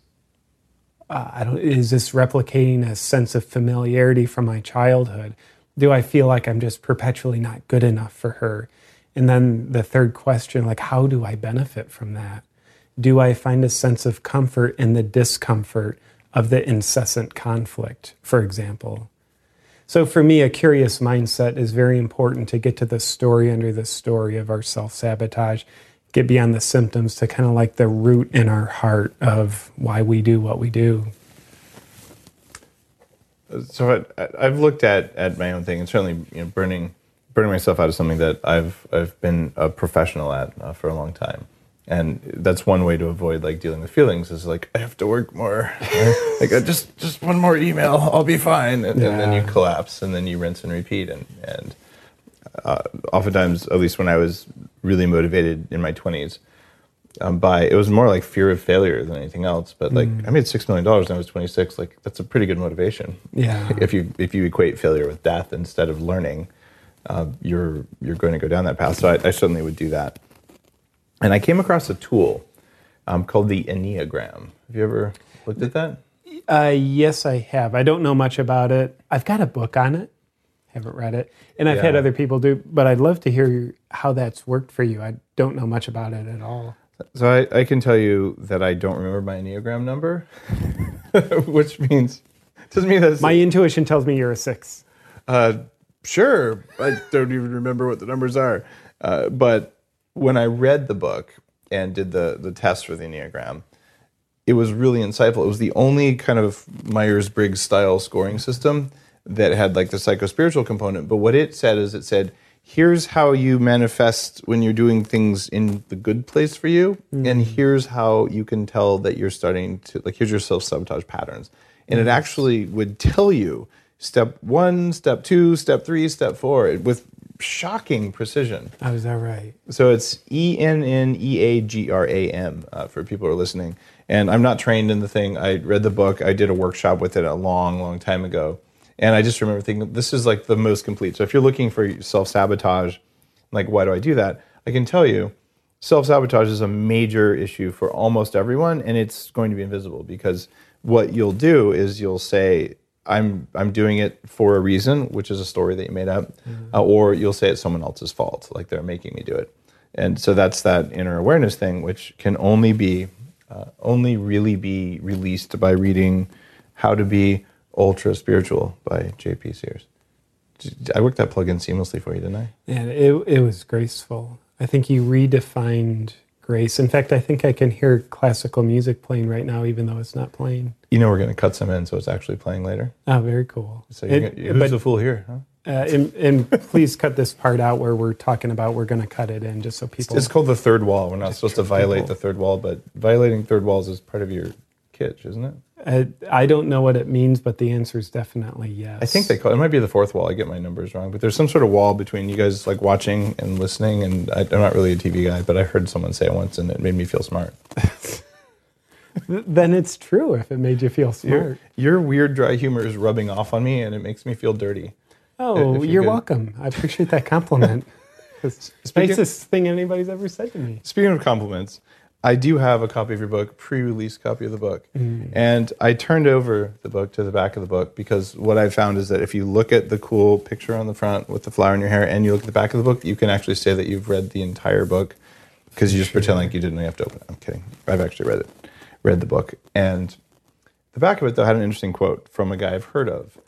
Uh, I don't, is this replicating a sense of familiarity from my childhood? Do I feel like I'm just perpetually not good enough for her? And then the third question, like, how do I benefit from that? do I find a sense of comfort in the discomfort of the incessant conflict, for example? So, for me, a curious mindset is very important to get to the story under the story of our self sabotage, get beyond the symptoms to kind of like the root in our heart of why we do what we do. So I, I've looked at, at my own thing, and certainly you know, burning burning myself out is something that I've I've been a professional at uh, for a long time, and that's one way to avoid like dealing with feelings is like I have to work more, like just just one more email, I'll be fine, and, and then you collapse, and then you rinse and repeat, and and uh, oftentimes, at least when I was really motivated in my twenties. Um, by it was more like fear of failure than anything else. But like I made six million dollars when I was twenty six. Like that's a pretty good motivation Yeah. if you if you equate failure with death instead of learning, uh, you're you're going to go down that path. So I, I certainly would do that. And I came across a tool um, called the Enneagram. Have you ever looked at that? Uh, yes, I have. I don't know much about it. I've got a book on it. Haven't read it, and I've had other people do. But I'd love to hear how that's worked for you. I don't know much about it at all. So I, I can tell you that I don't remember my Enneagram number. which means doesn't mean that's My intuition tells me you're a six. Uh, sure. I don't even remember what the numbers are. Uh, but when I read the book and did the the test for the Enneagram, it was really insightful. It was the only kind of Myers Briggs style scoring system that had like the psychospiritual component. But what it said is it said, here's how you manifest when you're doing things in the good place for you. And here's how you can tell that you're starting to, like, here's your self sabotage patterns. And it actually would tell you step one, step two, step three, step four with shocking precision. Oh, is that right? So it's E N N E A G R A M uh, for people who are listening. And I'm not trained in the thing. I read the book. I did a workshop with it a long, long time ago. And I just remember thinking, this is like the most complete. So if you're looking for self sabotage, like, why do I do that? I can tell you, self sabotage is a major issue for almost everyone, and it's going to be invisible because what you'll do is you'll say, I'm I'm doing it for a reason, which is a story that you made up, uh, or you'll say it's someone else's fault, like they're making me do it, and so that's that inner awareness thing, which can only be uh, only really be released by reading How to Be Ultra Spiritual by J.P. Sears. I worked that plug in seamlessly for you, didn't I? Yeah, it, it was graceful. I think you redefined grace. In fact, I think I can hear classical music playing right now, even though it's not playing. You know we're going to cut some in, so it's actually playing later. Oh, very cool. So you're It- gonna, who's but, the fool here? Huh? uh, and, and please cut this part out where we're talking about we're going to cut it in just so people. It's called the third wall. We're not supposed to violate people. the third wall, but violating third walls is part of your kitsch, isn't it? Uh, I don't know what it means, but the answer is definitely yes. I think they call it. It might be the fourth wall. I get my numbers wrong, but there's some sort of wall between you guys, like watching and listening. And I, I'm not really a TV guy, but I heard someone say it once, and it made me feel smart. Then it's true if it made you feel smart. Your, your weird dry humor is rubbing off on me, and it makes me feel dirty. oh, if you you're welcome. I appreciate that compliment. It's the nicest thing anybody's ever said to me. Speaking of compliments, I do have a copy of your book, pre-release copy of the book, and I turned over the book to the back of the book because what I found is that if you look at the cool picture on the front with the flower in your hair, and you look at the back of the book, you can actually say that you've read the entire book because you just pretend like you didn't. Have to open it. I'm kidding. I've actually read it, read the book, and the back of it though had an interesting quote from a guy I've heard of.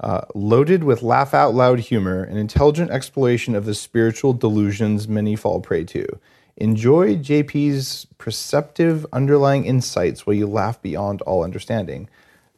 Uh, loaded with laugh out loud humor and intelligent exploration of the spiritual delusions many fall prey to. Enjoy JP's perceptive underlying insights while you laugh beyond all understanding.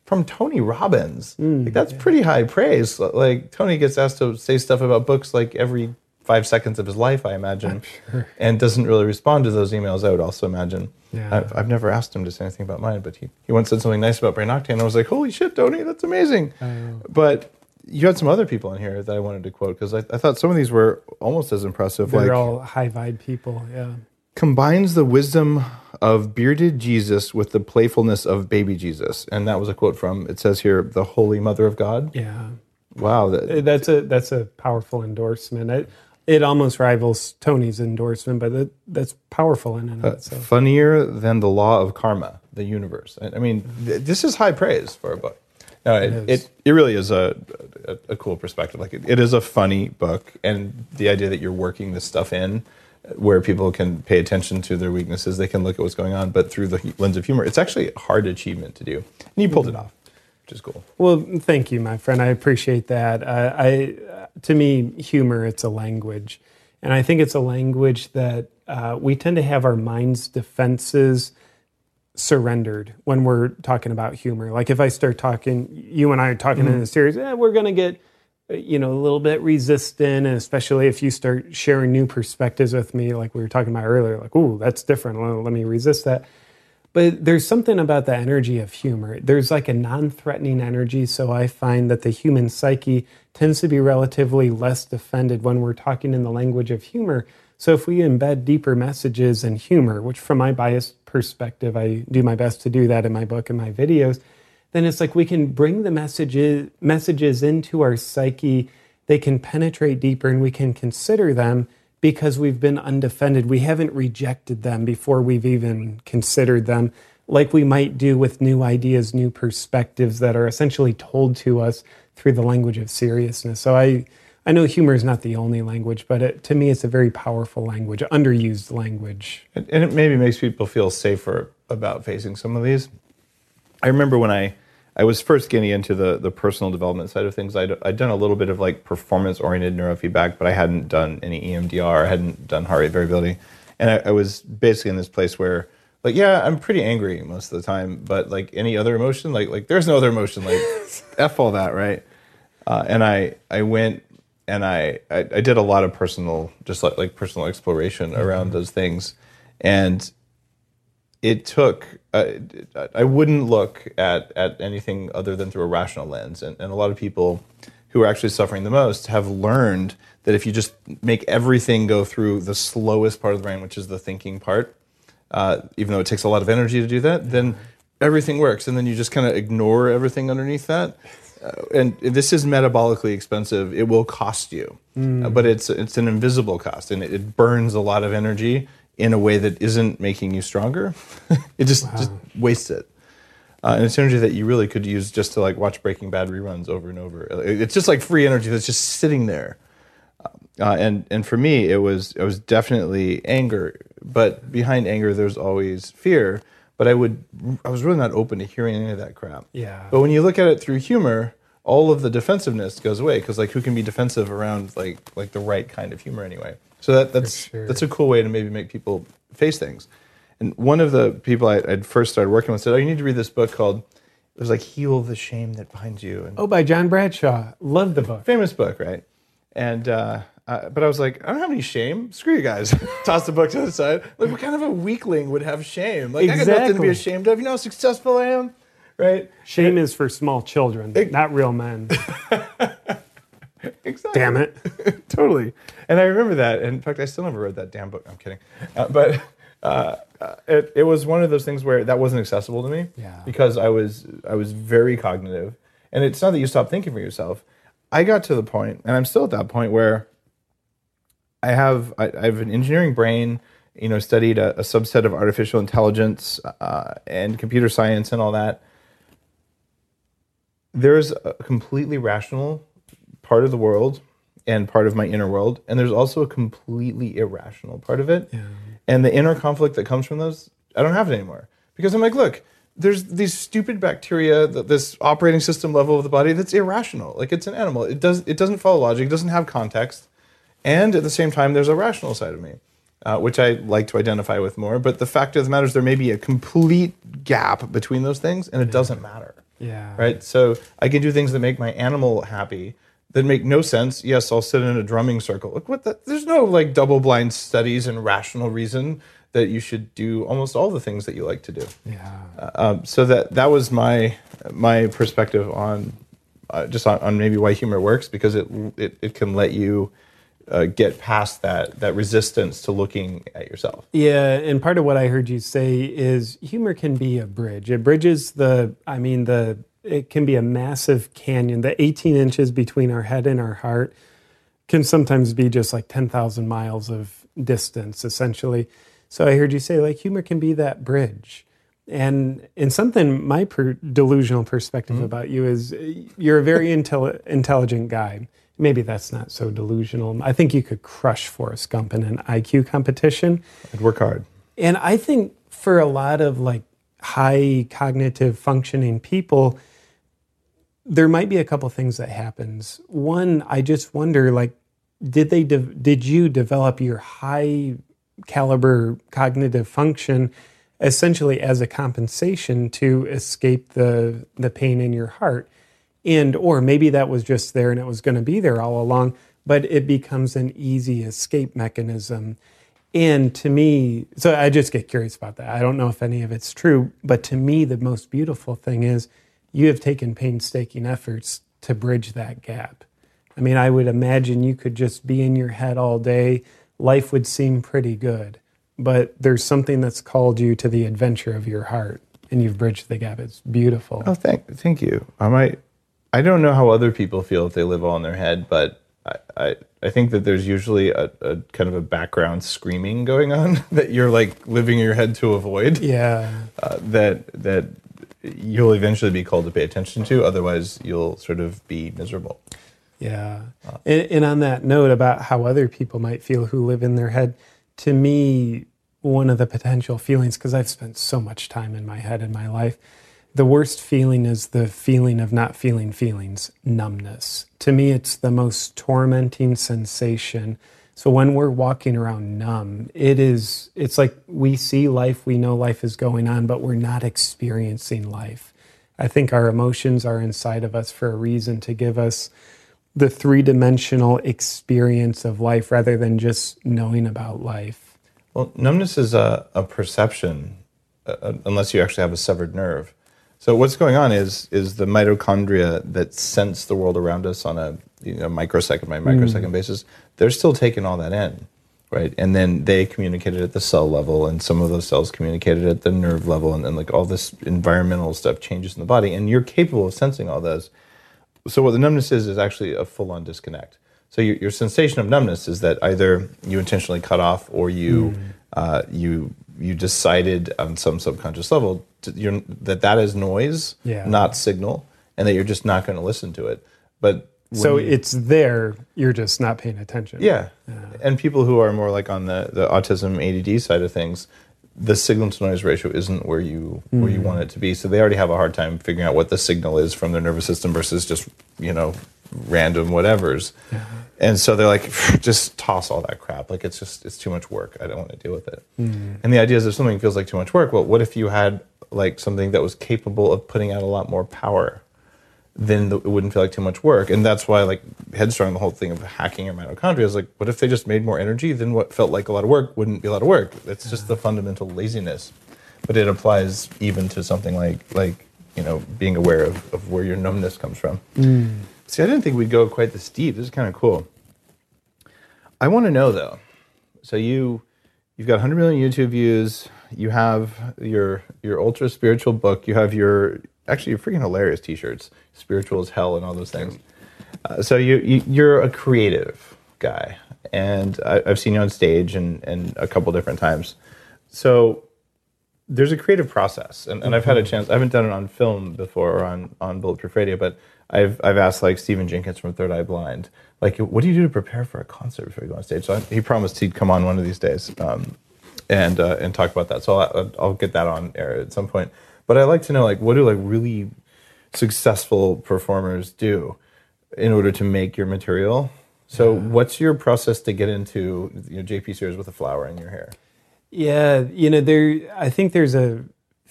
From Tony Robbins. Hmm. like, that's pretty high praise. Like, Tony gets asked to say stuff about books like every five seconds of his life, I imagine, and doesn't really respond to those emails, I would also imagine. Yeah. I've, I've never asked him to say anything about mine, but he, he once said something nice about Brain Octane. I was like, holy shit, Tony, that's amazing. Oh. But you had some other people in here that I wanted to quote because I, I thought some of these were almost as impressive. They're like, all high vibe people. Yeah. combines the wisdom of bearded Jesus with the playfulness of baby Jesus. And that was a quote from, it says here, the Holy Mother of God. Yeah. Wow. That, Uh, That's a that's a powerful endorsement. It, it almost rivals Tony's endorsement, but it, that's powerful in and of itself. funnier than the law of karma, the universe. I I mean, th- this is high praise for a book. No, it, is. it, it really is a, a, a cool perspective. Like it, it is a funny book, and the idea that you're working this stuff in, where people can pay attention to their weaknesses, they can look at what's going on, but through the lens of humor, it's actually a hard achievement to do, and you pulled it off, which is cool. Well, thank you, my friend. I appreciate that. Uh, I, to me, humor it's a language, and I think it's a language that uh, we tend to have our mind's defenses surrendered when we're talking about humor. Like if I start talking, you and I are talking in a series, eh, we're going to get, uh, you know, a little bit resistant, and especially if you start sharing new perspectives with me, like we were talking about earlier, like, ooh, that's different. Well, let me resist that. But there's something about the energy of humor. There's like a non threatening energy. So I find that the human psyche tends to be relatively less defended when we're talking in the language of humor. So if we embed deeper messages in humor, which from my biased perspective, I do my best to do that in my book and my videos, then it's like we can bring the messages messages into our psyche. They can penetrate deeper and we can consider them because we've been undefended. We haven't rejected them before we've even considered them, like we might do with new ideas, new perspectives that are essentially told to us through the language of seriousness. So I, I know humor is not the only language, but it, to me, it's a very powerful language, underused language. And and it maybe makes people feel safer about facing some of these. I remember when I I was first getting into the the personal development side of things. I'd, I'd done a little bit of like performance oriented neurofeedback, but I hadn't done any EMDR. I hadn't done heart rate variability, and I, I was basically in this place where like yeah, I'm pretty angry most of the time, but like any other emotion, like like there's no other emotion, like f all that, right? Uh, and I I went and I, I I did a lot of personal just like like personal exploration around those things, and it took uh, I wouldn't look at at anything other than through a rational lens, and, and a lot of people who are actually suffering the most have learned that if you just make everything go through the slowest part of the brain, which is the thinking part, uh, even though it takes a lot of energy to do that, then everything works, and then you just kind of ignore everything underneath that. Uh, and this is metabolically expensive. It will cost you, uh, but it's it's an invisible cost, and it, it burns a lot of energy in a way that isn't making you stronger. it just just wastes it. Uh, and it's energy that you really could use just to like watch Breaking Bad reruns over and over. It's just like free energy that's just sitting there. Uh, and and for me, it was it was definitely anger, but behind anger, there's always fear. But I would I was really not open to hearing any of that crap. Yeah. But when you look at it through humor, all of the defensiveness goes away because like who can be defensive around like like the right kind of humor anyway? So that that's sure. that's a cool way to maybe make people face things. And one of the people I, I'd first started working with said, "Oh, you need to read this book called." It was like "Heal the Shame That Binds You," and Oh, by John Bradshaw. Love the book. famous book, right? And uh, uh, but I was like, I don't have any shame. Screw you guys. Toss the book to the side. Like, what kind of a weakling would have shame? Like, I got nothing to be ashamed of. You know how successful I am, right? Shame is for small children, not real men. Exactly. Damn it. totally. And I remember that. And in fact, I still never read that damn book. I'm kidding. Uh, but uh, uh, it, it was one of those things where that wasn't accessible to me Yeah. because I was I was very cognitive. And it's not that you stop thinking for yourself. I got to the point, and I'm still at that point where I have I, I have an engineering brain. You know, studied a, a subset of artificial intelligence uh, and computer science and all that. There's a completely rational part of the world and part of my inner world, and there's also a completely irrational part of it. And the inner conflict that comes from those, I don't have it anymore because I'm like, look, there's these stupid bacteria, th- this operating system level of the body that's irrational. Like it's an animal. It does it doesn't follow logic. It doesn't have context. And at the same time, there's a rational side of me, uh, which I like to identify with more. But the fact of the matter is, there may be a complete gap between those things, and it doesn't matter Yeah. right? So I can do things that make my animal happy that make no sense. Yes, I'll sit in a drumming circle. Look what the, there's no like double blind studies and rational reason that you should do almost all the things that you like to do. Yeah. Um, so that that was my my perspective on uh, just on, on maybe why humor works because it it, it can let you uh, get past that that resistance to looking at yourself. Yeah, and part of what I heard you say is humor can be a bridge. It bridges the, I mean, the, it can be a massive canyon. The 18 inches between our head and our heart can sometimes be just like 10,000 miles of distance, essentially. So I heard you say, like, humor can be that bridge. And in something, my per- delusional perspective about you is uh, you're a very intelli- intelligent guy. Maybe that's not so delusional. I think you could crush Forrest Gump in an IQ competition. I'd work hard. And I think for a lot of like high cognitive functioning people, there might be a couple things that happens. One, I just wonder like did they de- did you develop your high caliber cognitive function essentially as a compensation to escape the the pain in your heart? And or maybe that was just there and it was going to be there all along, but it becomes an easy escape mechanism. And to me, so I just get curious about that. I don't know if any of it's true, but to me, the most beautiful thing is you have taken painstaking efforts to bridge that gap. I mean, I would imagine you could just be in your head all day, life would seem pretty good, but there's something that's called you to the adventure of your heart, and you've bridged the gap. It's beautiful. Oh, thank, thank you. I might, I don't know how other people feel if they live all in their head, but I, I, I think that there's usually a, a kind of a background screaming going on that you're like living your head to avoid. Yeah. Uh, that that you'll eventually be called to pay attention to. Otherwise, you'll sort of be miserable. Yeah. And, and on that note about how other people might feel who live in their head, to me, one of the potential feelings, because I've spent so much time in my head in my life, the worst feeling is the feeling of not feeling feelings, numbness. To me, it's the most tormenting sensation. So when we're walking around numb, it is it's like we see life, we know life is going on, but we're not experiencing life. I think our emotions are inside of us for a reason to give us the three-dimensional experience of life rather than just knowing about life. Well, numbness is a, a perception, uh, unless you actually have a severed nerve. So what's going on is is the mitochondria that sense the world around us on a you know, microsecond by microsecond basis. They're still taking all that in, right? And then they communicated at the cell level, and some of those cells communicated at the nerve level, and then like all this environmental stuff changes in the body, and you're capable of sensing all those. So what the numbness is is actually a full on disconnect. So your, your sensation of numbness is that either you intentionally cut off or you uh, you you decided on some subconscious level to, you're, that that is noise, Yeah. not signal, and that you're just not going to listen to it. But So you- it's there, you're just not paying attention. yeah. And people who are more like on the, the autism ADD side of things, the signal to noise ratio isn't where you where you mm. want it to be. So they already have a hard time figuring out what the signal is from their nervous system versus just, you know, random whatevers. Uh-huh. And so they're like, just toss all that crap. Like it's just it's too much work. I don't want to deal with it. Mm. And the idea is if something feels like too much work, well, what if you had like something that was capable of putting out a lot more power? then the, it wouldn't feel like too much work. And that's why, like Headstrong, the whole thing of hacking your mitochondria is like, what if they just made more energy? Then what felt like a lot of work wouldn't be a lot of work. It's just the uh-huh. fundamental laziness. But it applies even to something like like you know being aware of, of where your numbness comes from. Mm. See, I didn't think we'd go quite this deep. This is kind of cool. I want to know though. So you you've got 100 million YouTube views. You have your your ultra spiritual book. You have your actually your freaking hilarious t-shirts, spiritual as hell, and all those things. Uh, so you, you you're a creative guy, and I, I've seen you on stage and and a couple different times. So there's a creative process, and, and I've had a chance. I haven't done it on film before or on on Bulletproof Radio, but I've I've asked like Stephan Jenkins from Third Eye Blind, like, what do you do to prepare for a concert before you go on stage? So I, he promised he'd come on one of these days, um, and uh, and talk about that. So I'll, I'll get that on air at some point. But I like to know like what do like really successful performers do in order to make your material. So what's your process to get into you know, JP Sears with a flower in your hair? Yeah, you know, there I think there's a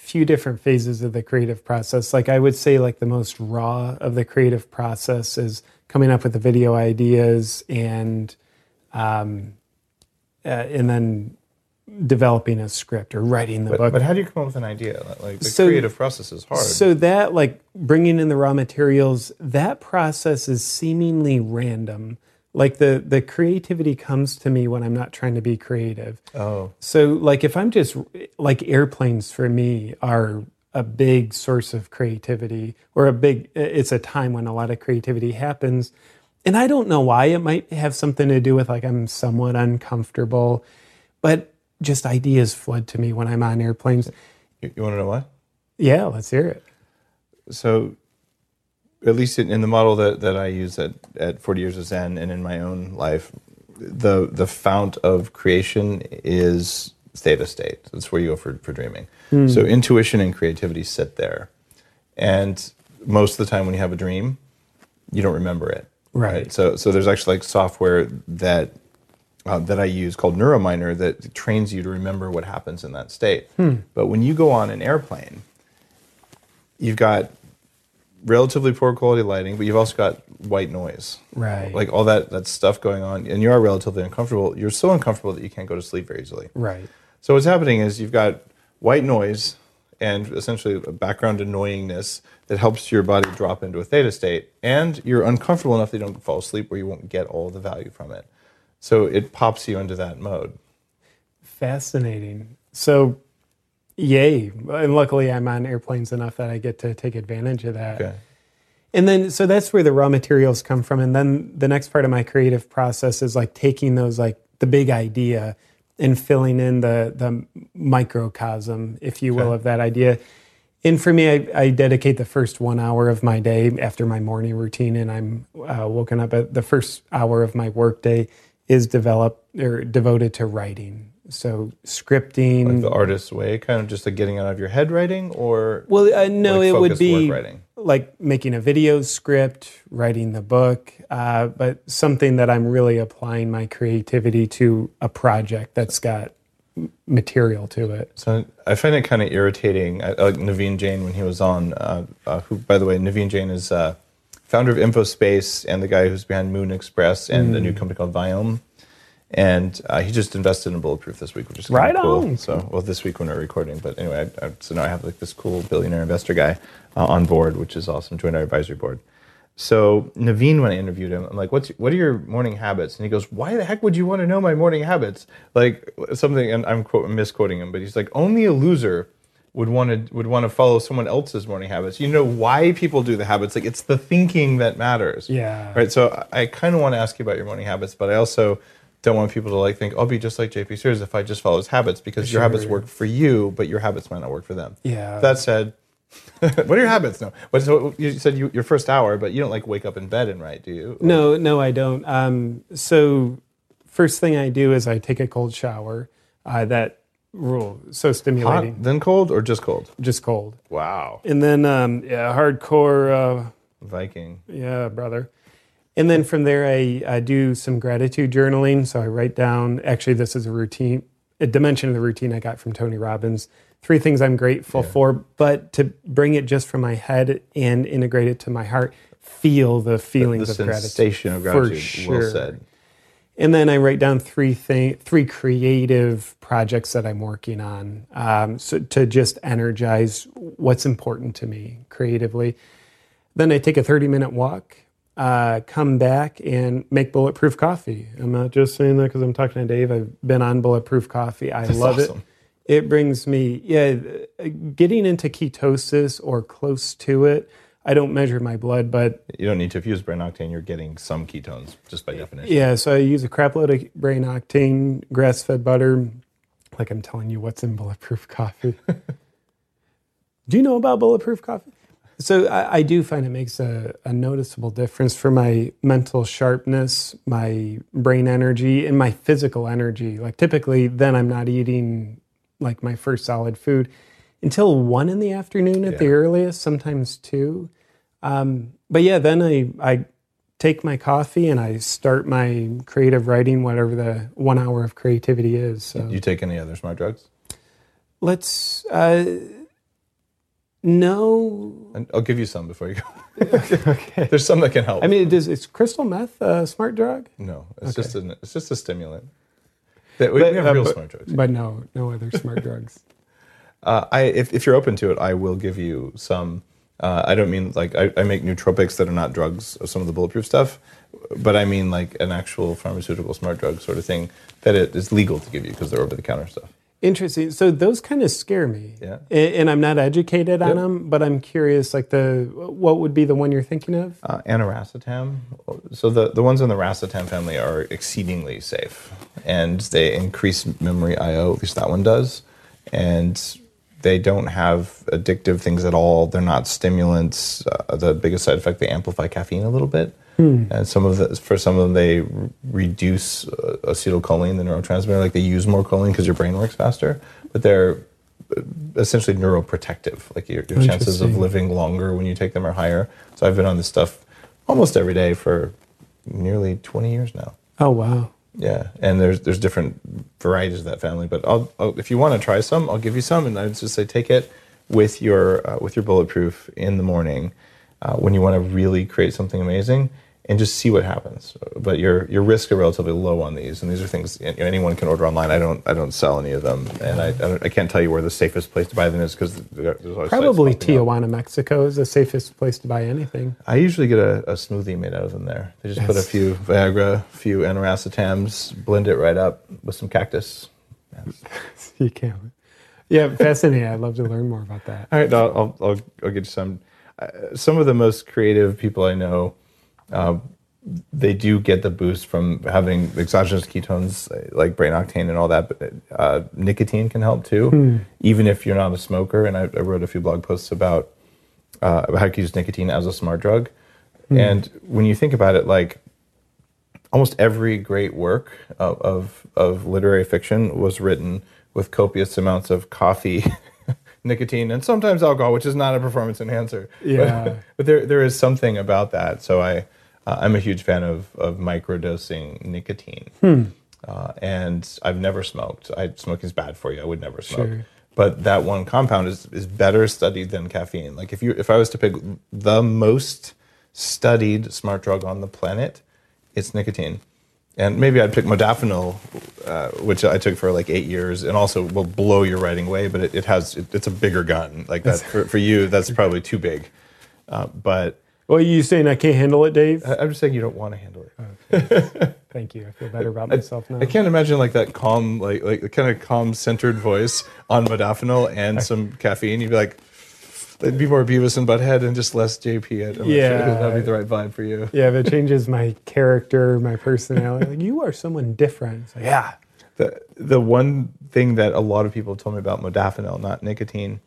few different phases of the creative process. Like I would say like the most raw of the creative process is coming up with the video ideas and um uh, and then developing a script or writing the But, book. but how do you come up with an idea? Like the So- creative process is hard. So that like bringing in the raw materials, that process is seemingly random. Like the the creativity comes to me when I'm not trying to be creative. oh, So like if I'm just like airplanes for me are a big source of creativity or a big it's a time when a lot of creativity happens. And I don't know why it might have something to do with like I'm somewhat uncomfortable, but just ideas flood to me when I'm on airplanes. you, you want to know why Yeah, let's hear it. So, at least in, in the model that, that I use at, at 40 Years of Zen and in my own life, the the fount of creation is theta state. That's where you go for, for dreaming. So intuition and creativity sit there. And most of the time when you have a dream, you don't remember it. Right. So so there's actually like software that uh, that I use called Neurominer that trains you to remember what happens in that state. But when you go on an airplane, you've got relatively poor quality lighting, but you've also got white noise. Right. Like all that, that stuff going on, and you are relatively uncomfortable. You're so uncomfortable that you can't go to sleep very easily. Right. So what's happening is you've got white noise and essentially a background annoyingness that helps your body drop into a theta state, and you're uncomfortable enough that you don't fall asleep where you won't get all the value from it. So it pops you into that mode. Fascinating. So, yay. And luckily, I'm on airplanes enough that I get to take advantage of that. Okay. And then, so that's where the raw materials come from. And then the next part of my creative process is like taking those, like the big idea and filling in the, the microcosm, if you will, Okay. of that idea. And for me, I, I dedicate the first one hour of my day after my morning routine, and I'm uh, woken up at the first hour of my workday is developed or devoted to writing. So scripting. Like the artist's way, kind of just like getting out of your head writing, or well, uh, no, like it would be writing? like making a video script, writing the book, uh, but something that I'm really applying my creativity to a project that's got material to it. So I find it kind of irritating. I, like Naveen Jain when he was on, uh, uh, who, by the way, Naveen Jain is uh, founder of InfoSpace and the guy who's behind Moon Express and a Mm. new company called Viome. And uh, he just invested in Bulletproof this week, which is Right cool. on. So, well, this week when we're recording, but anyway, I, I, so now I have like this cool billionaire investor guy uh, on board, which is awesome. Joined our advisory board. So Naveen, when I interviewed him, I'm like, "What's what are your morning habits?" And he goes, "Why the heck would you want to know my morning habits?" Like something, and I'm quote, misquoting him, but he's like, "Only a loser would want to would want to follow someone else's morning habits. You know why people do the habits? Like it's the thinking that matters. Yeah. Right. So I, I kind of want to ask you about your morning habits, but I also don't want people to like think I'll be just like JP Sears if I just follow his habits because your habits work for you, but your habits might not work for them. Yeah. That said, what are your habits? No. What, so you said you, your first hour, but you don't like wake up in bed and write, do you? No, no, I don't. Um, so first thing I do is I take a cold shower. Uh, that rule so stimulating, Hot, then cold, or just cold? just cold, Wow. and then um, yeah, hardcore. Uh, Viking. Yeah, brother. And then from there, I, I do some gratitude journaling. So I write down, actually, this is a routine, a dimension of the routine I got from Tony Robbins. Three things I'm grateful for, but to bring it just from my head and integrate it to my heart, feel the The feelings of sensation of gratitude. gratitude. For Well sure. said. And then I write down three thing, three creative projects that I'm working on, um, so to just energize what's important to me creatively. Then I take a 30 minute walk, uh, come back and make bulletproof coffee. I'm not just saying that because I'm talking to Dave. I've been on bulletproof coffee. I love awesome. it. It brings me, yeah, getting into ketosis or close to it. I don't measure my blood, but You don't need to. If you use brain octane, you're getting some ketones just by definition. Yeah, so I use a crap load of brain octane, grass fed butter. Like I'm telling you what's in bulletproof coffee. do you know about bulletproof coffee? So I, I do find it makes a, a noticeable difference for my mental sharpness, my brain energy, and my physical energy. Like typically, then I'm not eating like my first solid food until one in the afternoon at the earliest, sometimes two. Um, but yeah, then I I take my coffee and I start my creative writing, whatever the one hour of creativity is. So You take any other smart drugs? let's uh, no. And I'll give you some before you go. okay. There's some that can help. I mean, does is crystal meth a smart drug? no, it's just an, it's just a stimulant. We, we have uh, real but, smart drugs. but no, no other smart drugs. Uh, I if, if you're open to it, I will give you some. Uh, I don't mean like I, I make nootropics that are not drugs, or some of the bulletproof stuff, but I mean like an actual pharmaceutical smart drug sort of thing that it is legal to give you because they're over the counter stuff. Interesting. So those kind of scare me. Yeah. And I'm not educated on Yep. them, but I'm curious. Like the what would be the one you're thinking of? Uh, aniracetam. So the, the ones in the racetam family are exceedingly safe, and they increase memory I/O. At least that one does, and they don't have addictive things at all. They're not stimulants. Uh, the biggest side effect they amplify caffeine a little bit, and some of the for some of them they reduce uh, acetylcholine, the neurotransmitter. Like they use more choline because your brain works faster, but they're essentially neuroprotective. Like your, your chances of living longer when you take them are higher. So I've been on this stuff almost every day for nearly 20 years now. Oh wow. Yeah, and there's there's different varieties of that family. But I'll, I'll if you want to try some, I'll give you some, and I'd just say take it with your uh, with your bulletproof in the morning uh, when you want to really create something amazing, and just see what happens. But your your risks are relatively low on these, and these are things anyone can order online. I don't I don't sell any of them, and I I, don't, I can't tell you where the safest place to buy them is because there's always Probably popping up. Tijuana, Mexico is the safest place to buy anything. I usually get a, a smoothie made out of them there. They just put a few Viagra, a few aniracetams, blend it right up with some cactus. You can't. Yeah, fascinating. I'd love to learn more about that. All right, I'll, I'll, I'll, I'll get you some. Uh, some of the most creative people I know, they do get the boost from having exogenous ketones uh, like brain octane and all that. But uh, nicotine can help too, even if you're not a smoker. And I, I wrote a few blog posts about uh, how to use nicotine as a smart drug. And when you think about it, like almost every great work of, of, of literary fiction was written with copious amounts of coffee, nicotine, and sometimes alcohol, which is not a performance enhancer. Yeah. But, but there, there is something about that. So I, uh, I'm a huge fan of, of microdosing nicotine. Uh, and I've never smoked. I, smoking is bad for you. I would never smoke. Sure. But that one compound is, is better studied than caffeine. Like if you if I was to pick the most studied smart drug on the planet, it's nicotine. And maybe I'd pick modafinil, uh, which I took for like eight years, and also will blow your writing away. But it, it has it, it's a bigger gun. Like that for, for you, that's probably too big. Uh, but Well, you saying I can't handle it, Dave? I- I'm just saying you don't want to handle it. Okay. Thank you. I feel better about myself now. I can't imagine like that calm, like like the kind of calm, centered voice on modafinil and some caffeine. You'd be like, it'd be more Beavis and Butthead and just less JP. I'm not sure Yeah. that'd be the right vibe for you. Yeah, if it changes my character, my personality. Like you are someone different. Yeah. The the one thing that a lot of people have told me about modafinil, not nicotine,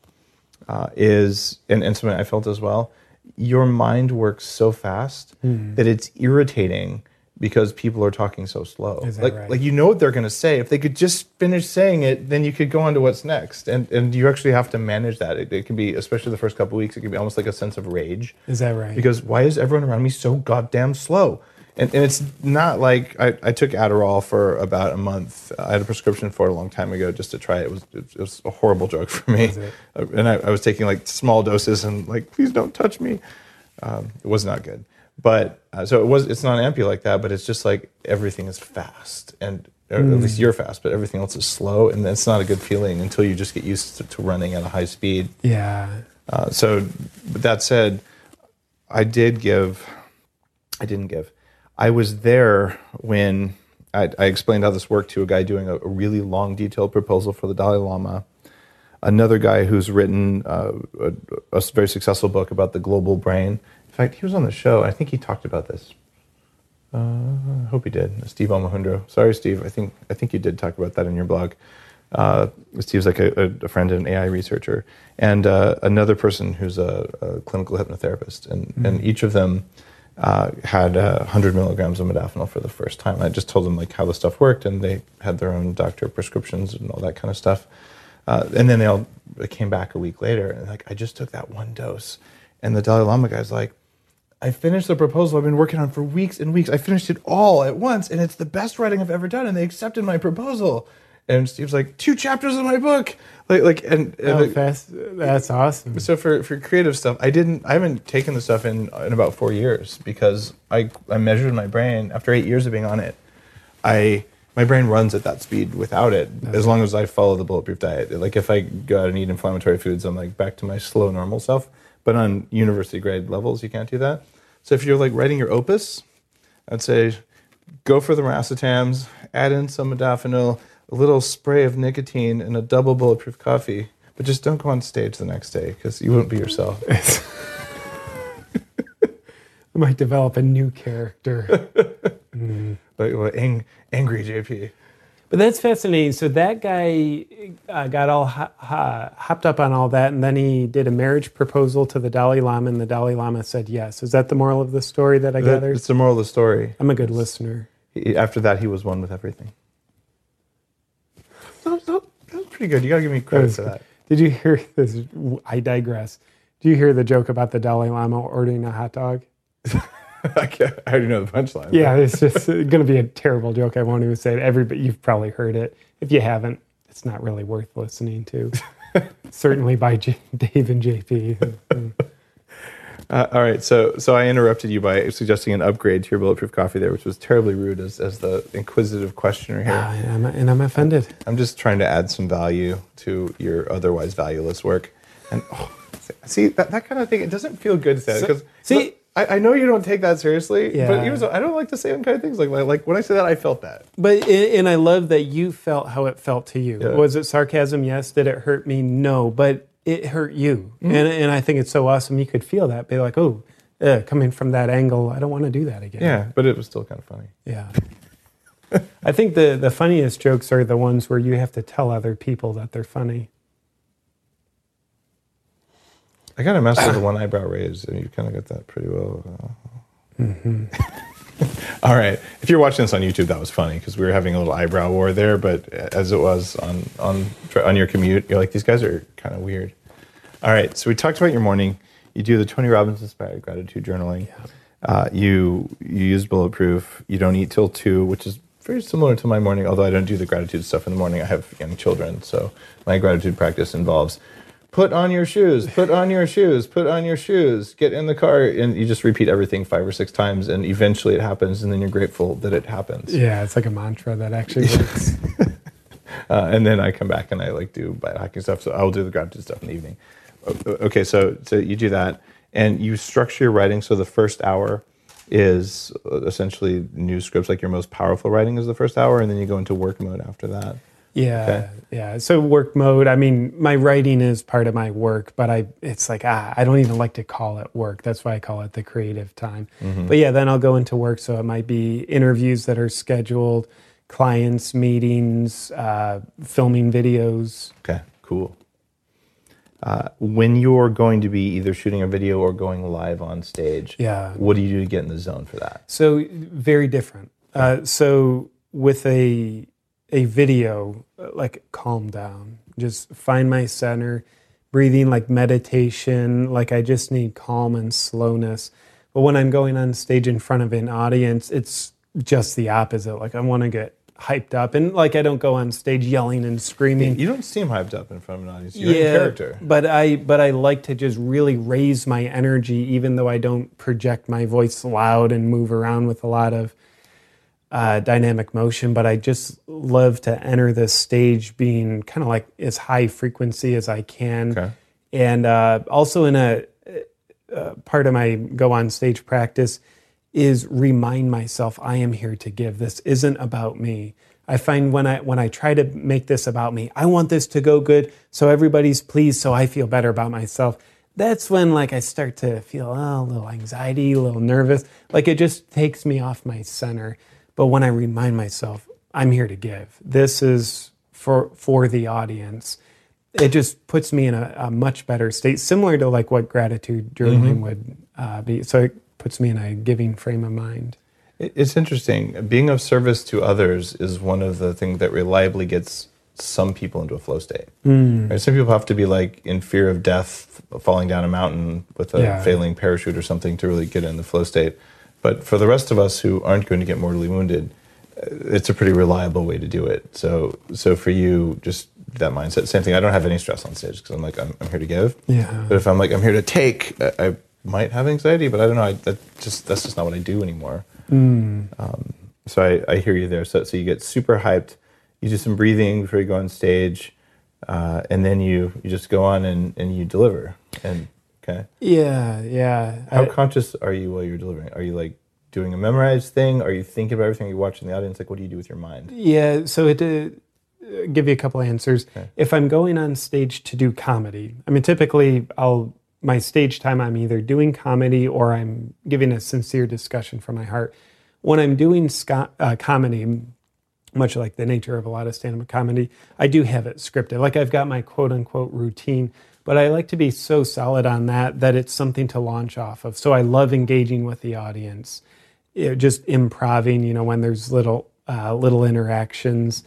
uh, is and, and something I felt as well. Your mind works so fast that it's irritating because people are talking so slow. Is that like right? like you know what they're going to say. If they could just finish saying it, then you could go on to what's next. And and you actually have to manage that. It, it can be, especially the first couple weeks, it can be almost like a sense of rage Is that right? because why is everyone around me so goddamn slow? And, and it's not like I, I took Adderall for about a month. I had a prescription for it a long time ago just to try it. It was, it was a horrible drug for me. And I, I was taking like small doses and like, please don't touch me. Um, it was not good. But uh, so it was, it's not ampule like that, but it's just like everything is fast. And or at least you're fast, but everything else is slow. And that's not a good feeling until you just get used to, to running at a high speed. yeah. Uh, so, but that said, I did give. I didn't give. I was there when I, I explained how this worked to a guy doing a, a really long, detailed proposal for the Dalai Lama. Another guy who's written uh, a, a very successful book about the global brain. In fact, he was on the show. I think he talked about this. Uh, I hope he did. Steve Omohundro. Sorry, Steve. I think I think you did talk about that in your blog. Uh, Steve's like a, a, friend and an AI researcher, and uh, another person who's a, a clinical hypnotherapist, and and each of them uh, had uh, 100 milligrams of modafinil for the first time. I just told them like how the stuff worked, and they had their own doctor prescriptions and all that kind of stuff. Uh, and then they all came back a week later, and like I just took that one dose, and the Dalai Lama guy's like. I finished the proposal I've been working on for weeks and weeks. I finished it all at once, and it's the best writing I've ever done. And they accepted my proposal. And Steve's like, two chapters of my book, like, like, and, and Oh, fast. That's awesome. so for for creative stuff, I didn't, I haven't taken the stuff in in about four years because I I measured my brain after eight years of being on it. I my brain runs at that speed without it as long as I follow the bulletproof diet. Like if I go out and eat inflammatory foods, I'm like back to my slow normal self. But on university grade levels, you can't do that. So if you're like writing your opus, I'd say go for the racetams, add in some modafinil, a little spray of nicotine, and a double bulletproof coffee. But just don't go on stage the next day because you won't be yourself. I might develop a new character. Mm. Like, well, ang- angry JP. But that's fascinating. So that guy uh, got all ho- ho- hopped up on all that, and then he did a marriage proposal to the Dalai Lama, and the Dalai Lama said yes. Is that the moral of the story that I That- gathered? it's the moral of the story. I'm a good listener. He- after that, he was one with everything. That, that, that was pretty good. You gotta give me credit for that. Did you hear this? I digress. Do you hear the joke about the Dalai Lama ordering a hot dog? I, I already know the punchline. Yeah, it's just going to be a terrible joke. I won't even say it. Everybody, you've probably heard it. If you haven't, it's not really worth listening to. Certainly by J- Dave and JP. Uh, all right, so so I interrupted you by suggesting an upgrade to your bulletproof coffee there, which was terribly rude as, as the inquisitive questioner here. Ah, and, I'm, and I'm offended. I'm just trying to add some value to your otherwise valueless work. And oh, see that, that kind of thing, it doesn't feel good to say because see- I, I know you don't take that seriously, Yeah. but even so, I don't like to say unkind things like like, like when I say that, I felt that. But and I love that you felt how it felt to you. Yeah. Was it sarcasm? Yes. Did it hurt me? No. But it hurt you, and and I think it's so awesome you could feel that. Be like, oh, uh, coming from that angle, I don't want to do that again. Yeah, but it was still kind of funny. Yeah. I think the the funniest jokes are the ones where you have to tell other people that they're funny. I kind of messed with the one eyebrow raise, and you kind of got that pretty well. uh, All right. If you're watching this on YouTube, that was funny because we were having a little eyebrow war there. But as it was on on on your commute, you're like, these guys are kind of weird. All right. So we talked about your morning. You do the Tony Robbins inspired gratitude journaling. Uh, you you use bulletproof. You don't eat till two, which is very similar to my morning. Although I don't do the gratitude stuff in the morning. I have young children, so my gratitude practice involves put on your shoes, put on your shoes, put on your shoes, get in the car, and you just repeat everything five or six times, and eventually it happens, and then you're grateful that it happens. Yeah, it's like a mantra that actually works. Uh, and then I come back and I like do biohacking stuff. So I'll do the gratitude stuff in the evening. Okay, so so you do that, and you structure your writing. So the first hour is essentially new scripts, like your most powerful writing is the first hour, and then you go into work mode after that. Yeah, Okay. yeah. So work mode. I mean, my writing is part of my work, but I it's like ah, I don't even like to call it work. That's why I call it the creative time. But yeah, then I'll go into work. So it might be interviews that are scheduled, clients, meetings, uh, filming videos. Okay, cool. Uh, when you're going to be either shooting a video or going live on stage, Yeah. what do you do to get in the zone for that? So very different. Uh, so with a a video, uh, like calm down, just find my center, breathing like meditation. Like I just need calm and slowness. But when I'm going on stage in front of an audience, it's just the opposite. Like I want to get hyped up, and like I don't go on stage yelling and screaming. You don't seem hyped up in front of an audience. You're in character. But I but I like to just really raise my energy, even though I don't project my voice loud and move around with a lot of uh, dynamic motion. But I just love to enter this stage being kind of like as high frequency as I can, Okay. and uh, also in a uh, part of my go on stage practice is remind myself I am here to give. This isn't about me. I find when I when I try to make this about me, I want this to go good so everybody's pleased so I feel better about myself. That's when like I start to feel oh, a little anxiety, a little nervous. Like it just takes me off my center. But when I remind myself I'm here to give. This is for for the audience it just puts me in a, a much better state, similar to like what gratitude journaling would uh, be. So it puts me in a giving frame of mind. It's interesting. Being of service to others is one of the things that reliably gets some people into a flow state. Hmm. Right? Some people have to be like in fear of death, falling down a mountain with a Yeah. failing parachute or something to really get in the flow state. But for the rest of us who aren't going to get mortally wounded, uh, it's a pretty reliable way to do it. So, so for you, just that mindset. Same thing. I don't have any stress on stage because I'm like I'm, I'm here to give. Yeah. But if I'm like I'm here to take, I, I might have anxiety, but I don't know. I, that just that's just not what I do anymore. Um, so I, I hear you there. So, so you get super hyped. You do some breathing before you go on stage, uh, and then you you just go on and, and you deliver. And okay, Yeah, yeah. how I- conscious are you while you're delivering? Are you like doing a memorized thing? Are you thinking about everything? you watch in the audience? Like, what do you do with your mind? Yeah, so it uh, give you a couple answers. If I'm going on stage to do comedy, I mean, typically I'll my stage time I'm either doing comedy or I'm giving a sincere discussion from my heart. When I'm doing sco- uh, comedy, much like the nature of a lot of stand-up comedy, I do have it scripted. Like I've got my quote unquote routine, but I like to be so solid on that that it's something to launch off of. So I love engaging with the audience, know, just improving. You know, when there's little uh, little interactions.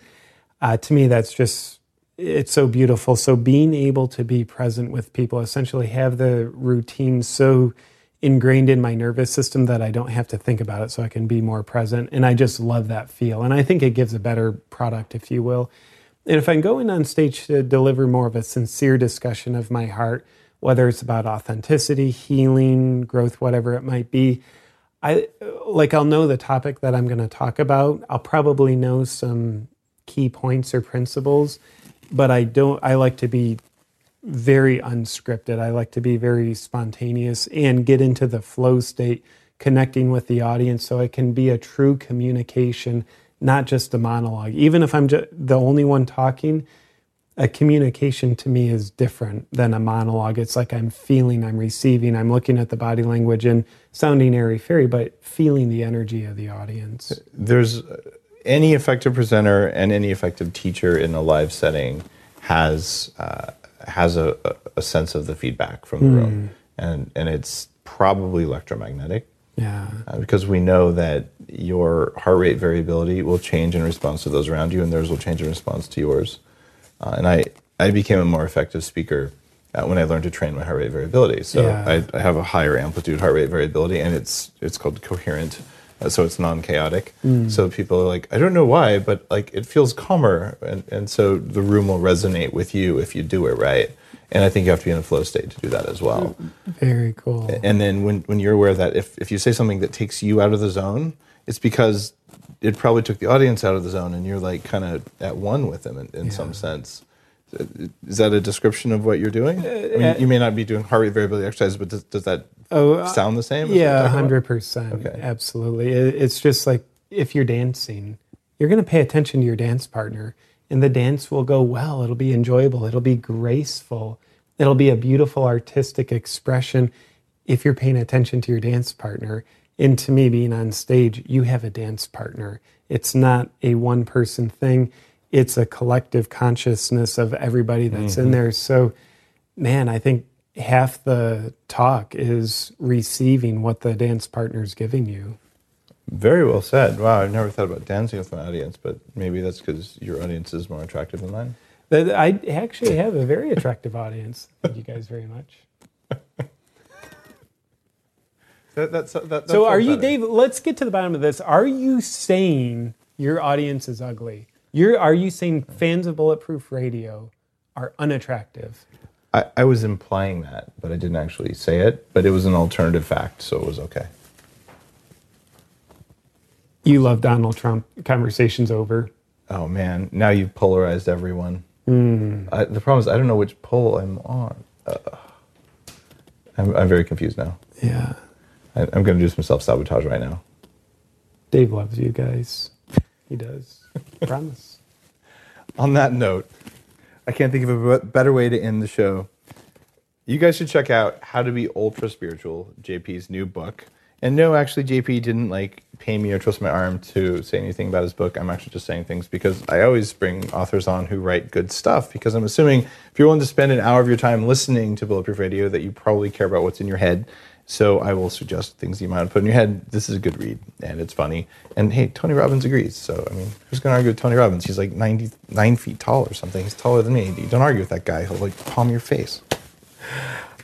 Uh, to me, that's just it's so beautiful. So being able to be present with people, essentially have the routine so ingrained in my nervous system that I don't have to think about it so I can be more present. And I just love that feel. And I think it gives a better product, if you will. And if I'm going on stage to deliver more of a sincere discussion of my heart, whether it's about authenticity, healing, growth, whatever it might be, I like I'll know the topic that I'm going to talk about. I'll probably know some key points or principles, but I don't I like to be very unscripted. I like to be very spontaneous and get into the flow state, connecting with the audience so it can be a true communication, not just a monologue. Even if I'm ju- the only one talking, a communication to me is different than a monologue. It's like I'm feeling, I'm receiving, I'm looking at the body language and sounding airy fairy, but feeling the energy of the audience. there's uh, any effective presenter and any effective teacher in a live setting has uh, has a, a- a sense of the feedback from the room, and and it's probably electromagnetic. Yeah. uh, because we know that your heart rate variability will change in response to those around you, and theirs will change in response to yours. Uh, and I, I became a more effective speaker uh, when I learned to train my heart rate variability. So Yeah. I, I have a higher amplitude heart rate variability, and it's it's called coherent, uh, so it's non-chaotic. So people are like, I don't know why, but like it feels calmer, and and so the room will resonate with you if you do it right. And I think you have to be in a flow state to do that as well. Very cool. And then when, when you're aware that if, if you say something that takes you out of the zone, it's because it probably took the audience out of the zone and you're like kind of at one with them in, in some sense. Is that a description of what you're doing? I mean, you may not be doing heart rate variability exercises, but does, does that Oh, uh, sound the same? as what you're Yeah, talking hundred percent. Okay. Absolutely. It- It's just like if you're dancing, you're going to pay attention to your dance partner, and the dance will go well. It'll be enjoyable. It'll be graceful. It'll be a beautiful artistic expression if you're paying attention to your dance partner. And to me, being on stage, you have a dance partner. It's not a one person thing. It's a collective consciousness of everybody that's in mm-hmm. there. So, man, I think half the talk is receiving what the dance partner is giving you. Very well said. Wow, I've never thought about dancing with my audience, but maybe that's because your audience is more attractive than mine. I actually have a very attractive audience. Thank you guys very much. That, that's, that, that So, are you, better. Dave? Let's get to the bottom of this. Are you saying your audience is ugly? You're, are you saying fans of Bulletproof Radio are unattractive? I, I was implying that, but I didn't actually say it. But it was an alternative fact, so it was okay. You love Donald Trump. Conversation's over. Oh man, now you've polarized everyone. Hmm. I, the problem is I don't know which pole I'm on. Uh, I'm, I'm very confused now. Yeah. I, I'm going to do some self sabotage right now. Dave loves you guys. He does. Promise. On that note, I can't think of a better way to end the show. You guys should check out How to Be Ultra Spiritual, JP's new book. And no, actually, JP didn't like pay me or twist my arm to say anything about his book. I'm actually just saying things because I always bring authors on who write good stuff. Because I'm assuming if you're willing to spend an hour of your time listening to Bulletproof Radio, that you probably care about what's in your head. So I will suggest things you might put in your head. This is a good read and it's funny. And hey, Tony Robbins agrees. So I mean, who's going to argue with Tony Robbins? He's like 99 feet tall or something. He's taller than me. You don't argue with that guy. He'll like palm your face.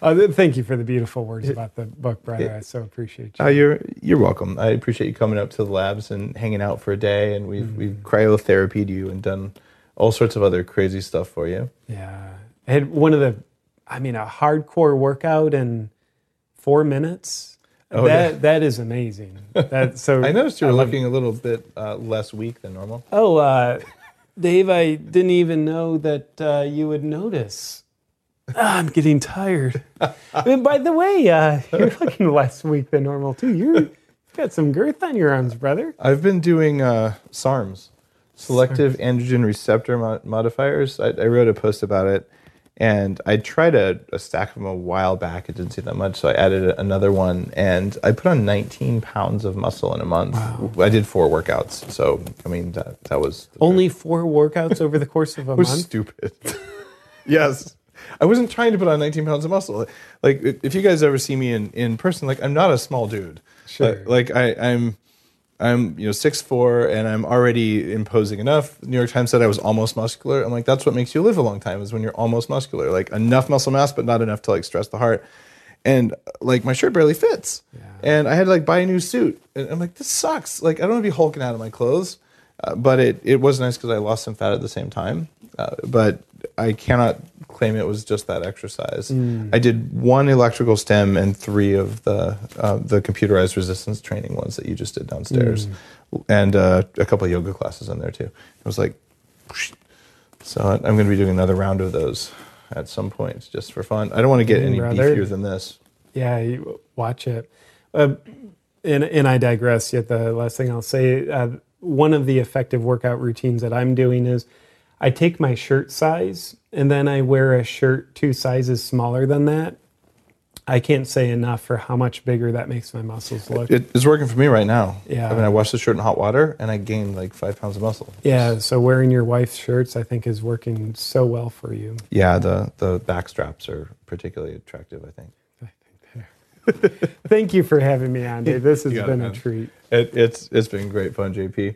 Uh, thank you for the beautiful words about the book, brother. I so appreciate you. Uh, you're you're welcome. I appreciate you coming up to the labs and hanging out for a day. And we've we've cryotherapyed you and done all sorts of other crazy stuff for you. Yeah. I had one of the, I mean, a hardcore workout in four minutes. Oh, that yeah. that is amazing. That so I noticed you were looking a little bit uh, less weak than normal. Oh, uh, Dave, I didn't even know that uh, you would notice. Ah, I'm getting tired. and by the way, uh, you're looking less weak than normal too. You're, you've got some girth on your arms, brother. I've been doing uh, SARMs, selective androgen receptor mo- modifiers. I, I wrote a post about it, and I tried a, a stack of them a while back. It didn't seem that much, so I added another one, and I put on 19 pounds of muscle in a month. I did four workouts, so I mean that that was Only four workouts over the course of a month. stupid. yes. I wasn't trying to put on 19 pounds of muscle. Like, if you guys ever see me in, in person, like, I'm not a small dude. Sure. Like, like, I, I'm, I'm, you know, six four and I'm already imposing enough. The New York Times said I was almost muscular. I'm like, that's what makes you live a long time is when you're almost muscular. Like, enough muscle mass, but not enough to, like, stress the heart. And, like, my shirt barely fits. yeah. And I had to, like, buy a new suit. And I'm like, this sucks. Like, I don't want to be hulking out of my clothes. Uh, but it, it was nice because I lost some fat at the same time. Uh, but I cannot claim it was just that exercise. I did one electrical stem and three of the uh, the computerized resistance training ones that you just did downstairs, and uh, a couple of yoga classes in there too. It was like, so I'm going to be doing another round of those at some point just for fun. I don't want to get Mm, any beefier than this. Yeah, you watch it. Uh, and, and I digress. Yet the last thing I'll say, uh, one of the effective workout routines that I'm doing is I take my shirt size and then I wear a shirt two sizes smaller than that. I can't say enough for how much bigger that makes my muscles look. It is working for me right now. Yeah. I mean, I washed the shirt in hot water and I gained like five pounds of muscle. yeah, so wearing your wife's shirts, I think, is working so well for you. Yeah, the the back straps are particularly attractive. I think. Thank you for having me on, Dave. This has it, been a treat. It, it's it's been great fun, JP,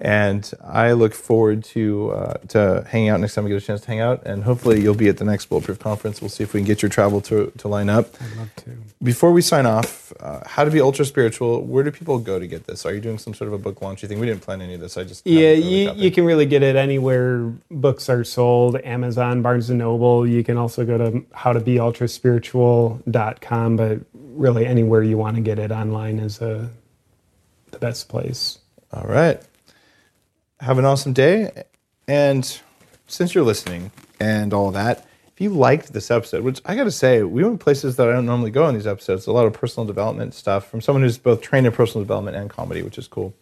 and I look forward to uh, to hanging out next time we get a chance to hang out, and hopefully you'll be at the next Bulletproof conference. We'll see if we can get your travel to to line up. I'd love to. Before we sign off, uh, how to be ultra spiritual? Where do people go to get this? Are you doing some sort of a book launchy thing? We didn't plan any of this. I just Yeah, really you, you can really get it anywhere books are sold Amazon, Barnes and Noble. You can also go to howtobeultraspiritual.com, but really anywhere you want to get it online is uh, the best place. All right. Have an awesome day. And since you're listening and all that, if you liked this episode, which I got to say, we went places that I don't normally go in these episodes, a lot of personal development stuff from someone who's both trained in personal development and comedy, which is cool.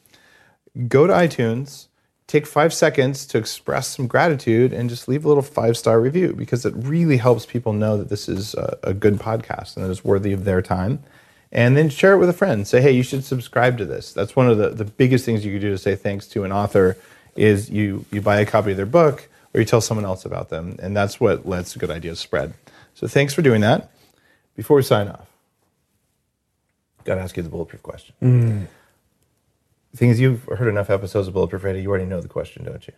Go to iTunes, take five seconds to express some gratitude, and just leave a little five star review because it really helps people know that this is a, good podcast and that it's worthy of their time and then share it with a friend. Say, hey, you should subscribe to this. That's one of the, the biggest things you could do to say thanks to an author is you you buy a copy of their book or you tell someone else about them. And that's what lets good ideas spread. So thanks for doing that. Before we sign off, gotta ask you the bulletproof question. Mm. The thing is, you've heard enough episodes of Bulletproof Radio, you already know the question, don't you?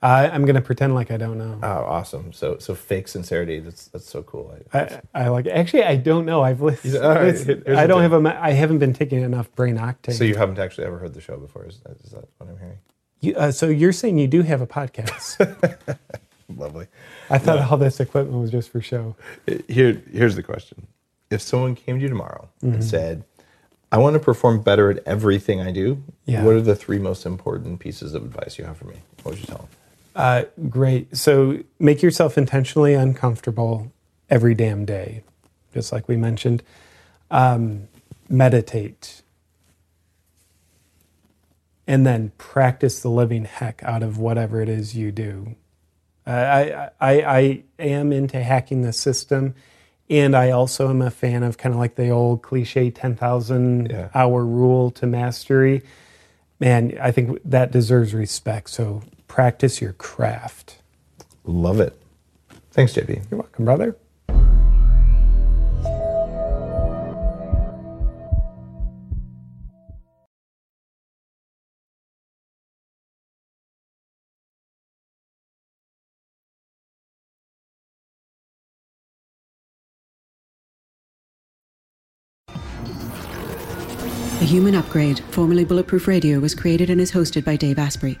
I, I'm going to pretend like I don't know. Oh, awesome. So so fake sincerity, that's that's so cool. I, I, I like actually I don't know. I've listened. right, here's I don't have a. I haven't been taking enough brain octane. so you haven't actually ever heard the show before, is that, is that what I'm hearing? You- uh, so you're saying you do have a podcast? Lovely. I thought all this equipment was just for show. Here, here's the question: If someone came to you tomorrow and said, "I want to perform better at everything I do," Yeah. what are the three most important pieces of advice you have for me? What would you tell them? Uh, great. So make yourself intentionally uncomfortable every damn day, just like we mentioned. Um, meditate. And then practice the living heck out of whatever it is you do. Uh, I, I, I am into hacking the system. And I also am a fan of kind of like the old cliche 10,000 Yeah. hour rule to mastery. Man, I think that deserves respect. So practice your craft. Love it. Thanks, JP. You're welcome, brother. The Human Upgrade, formerly Bulletproof Radio, was created and is hosted by Dave Asprey.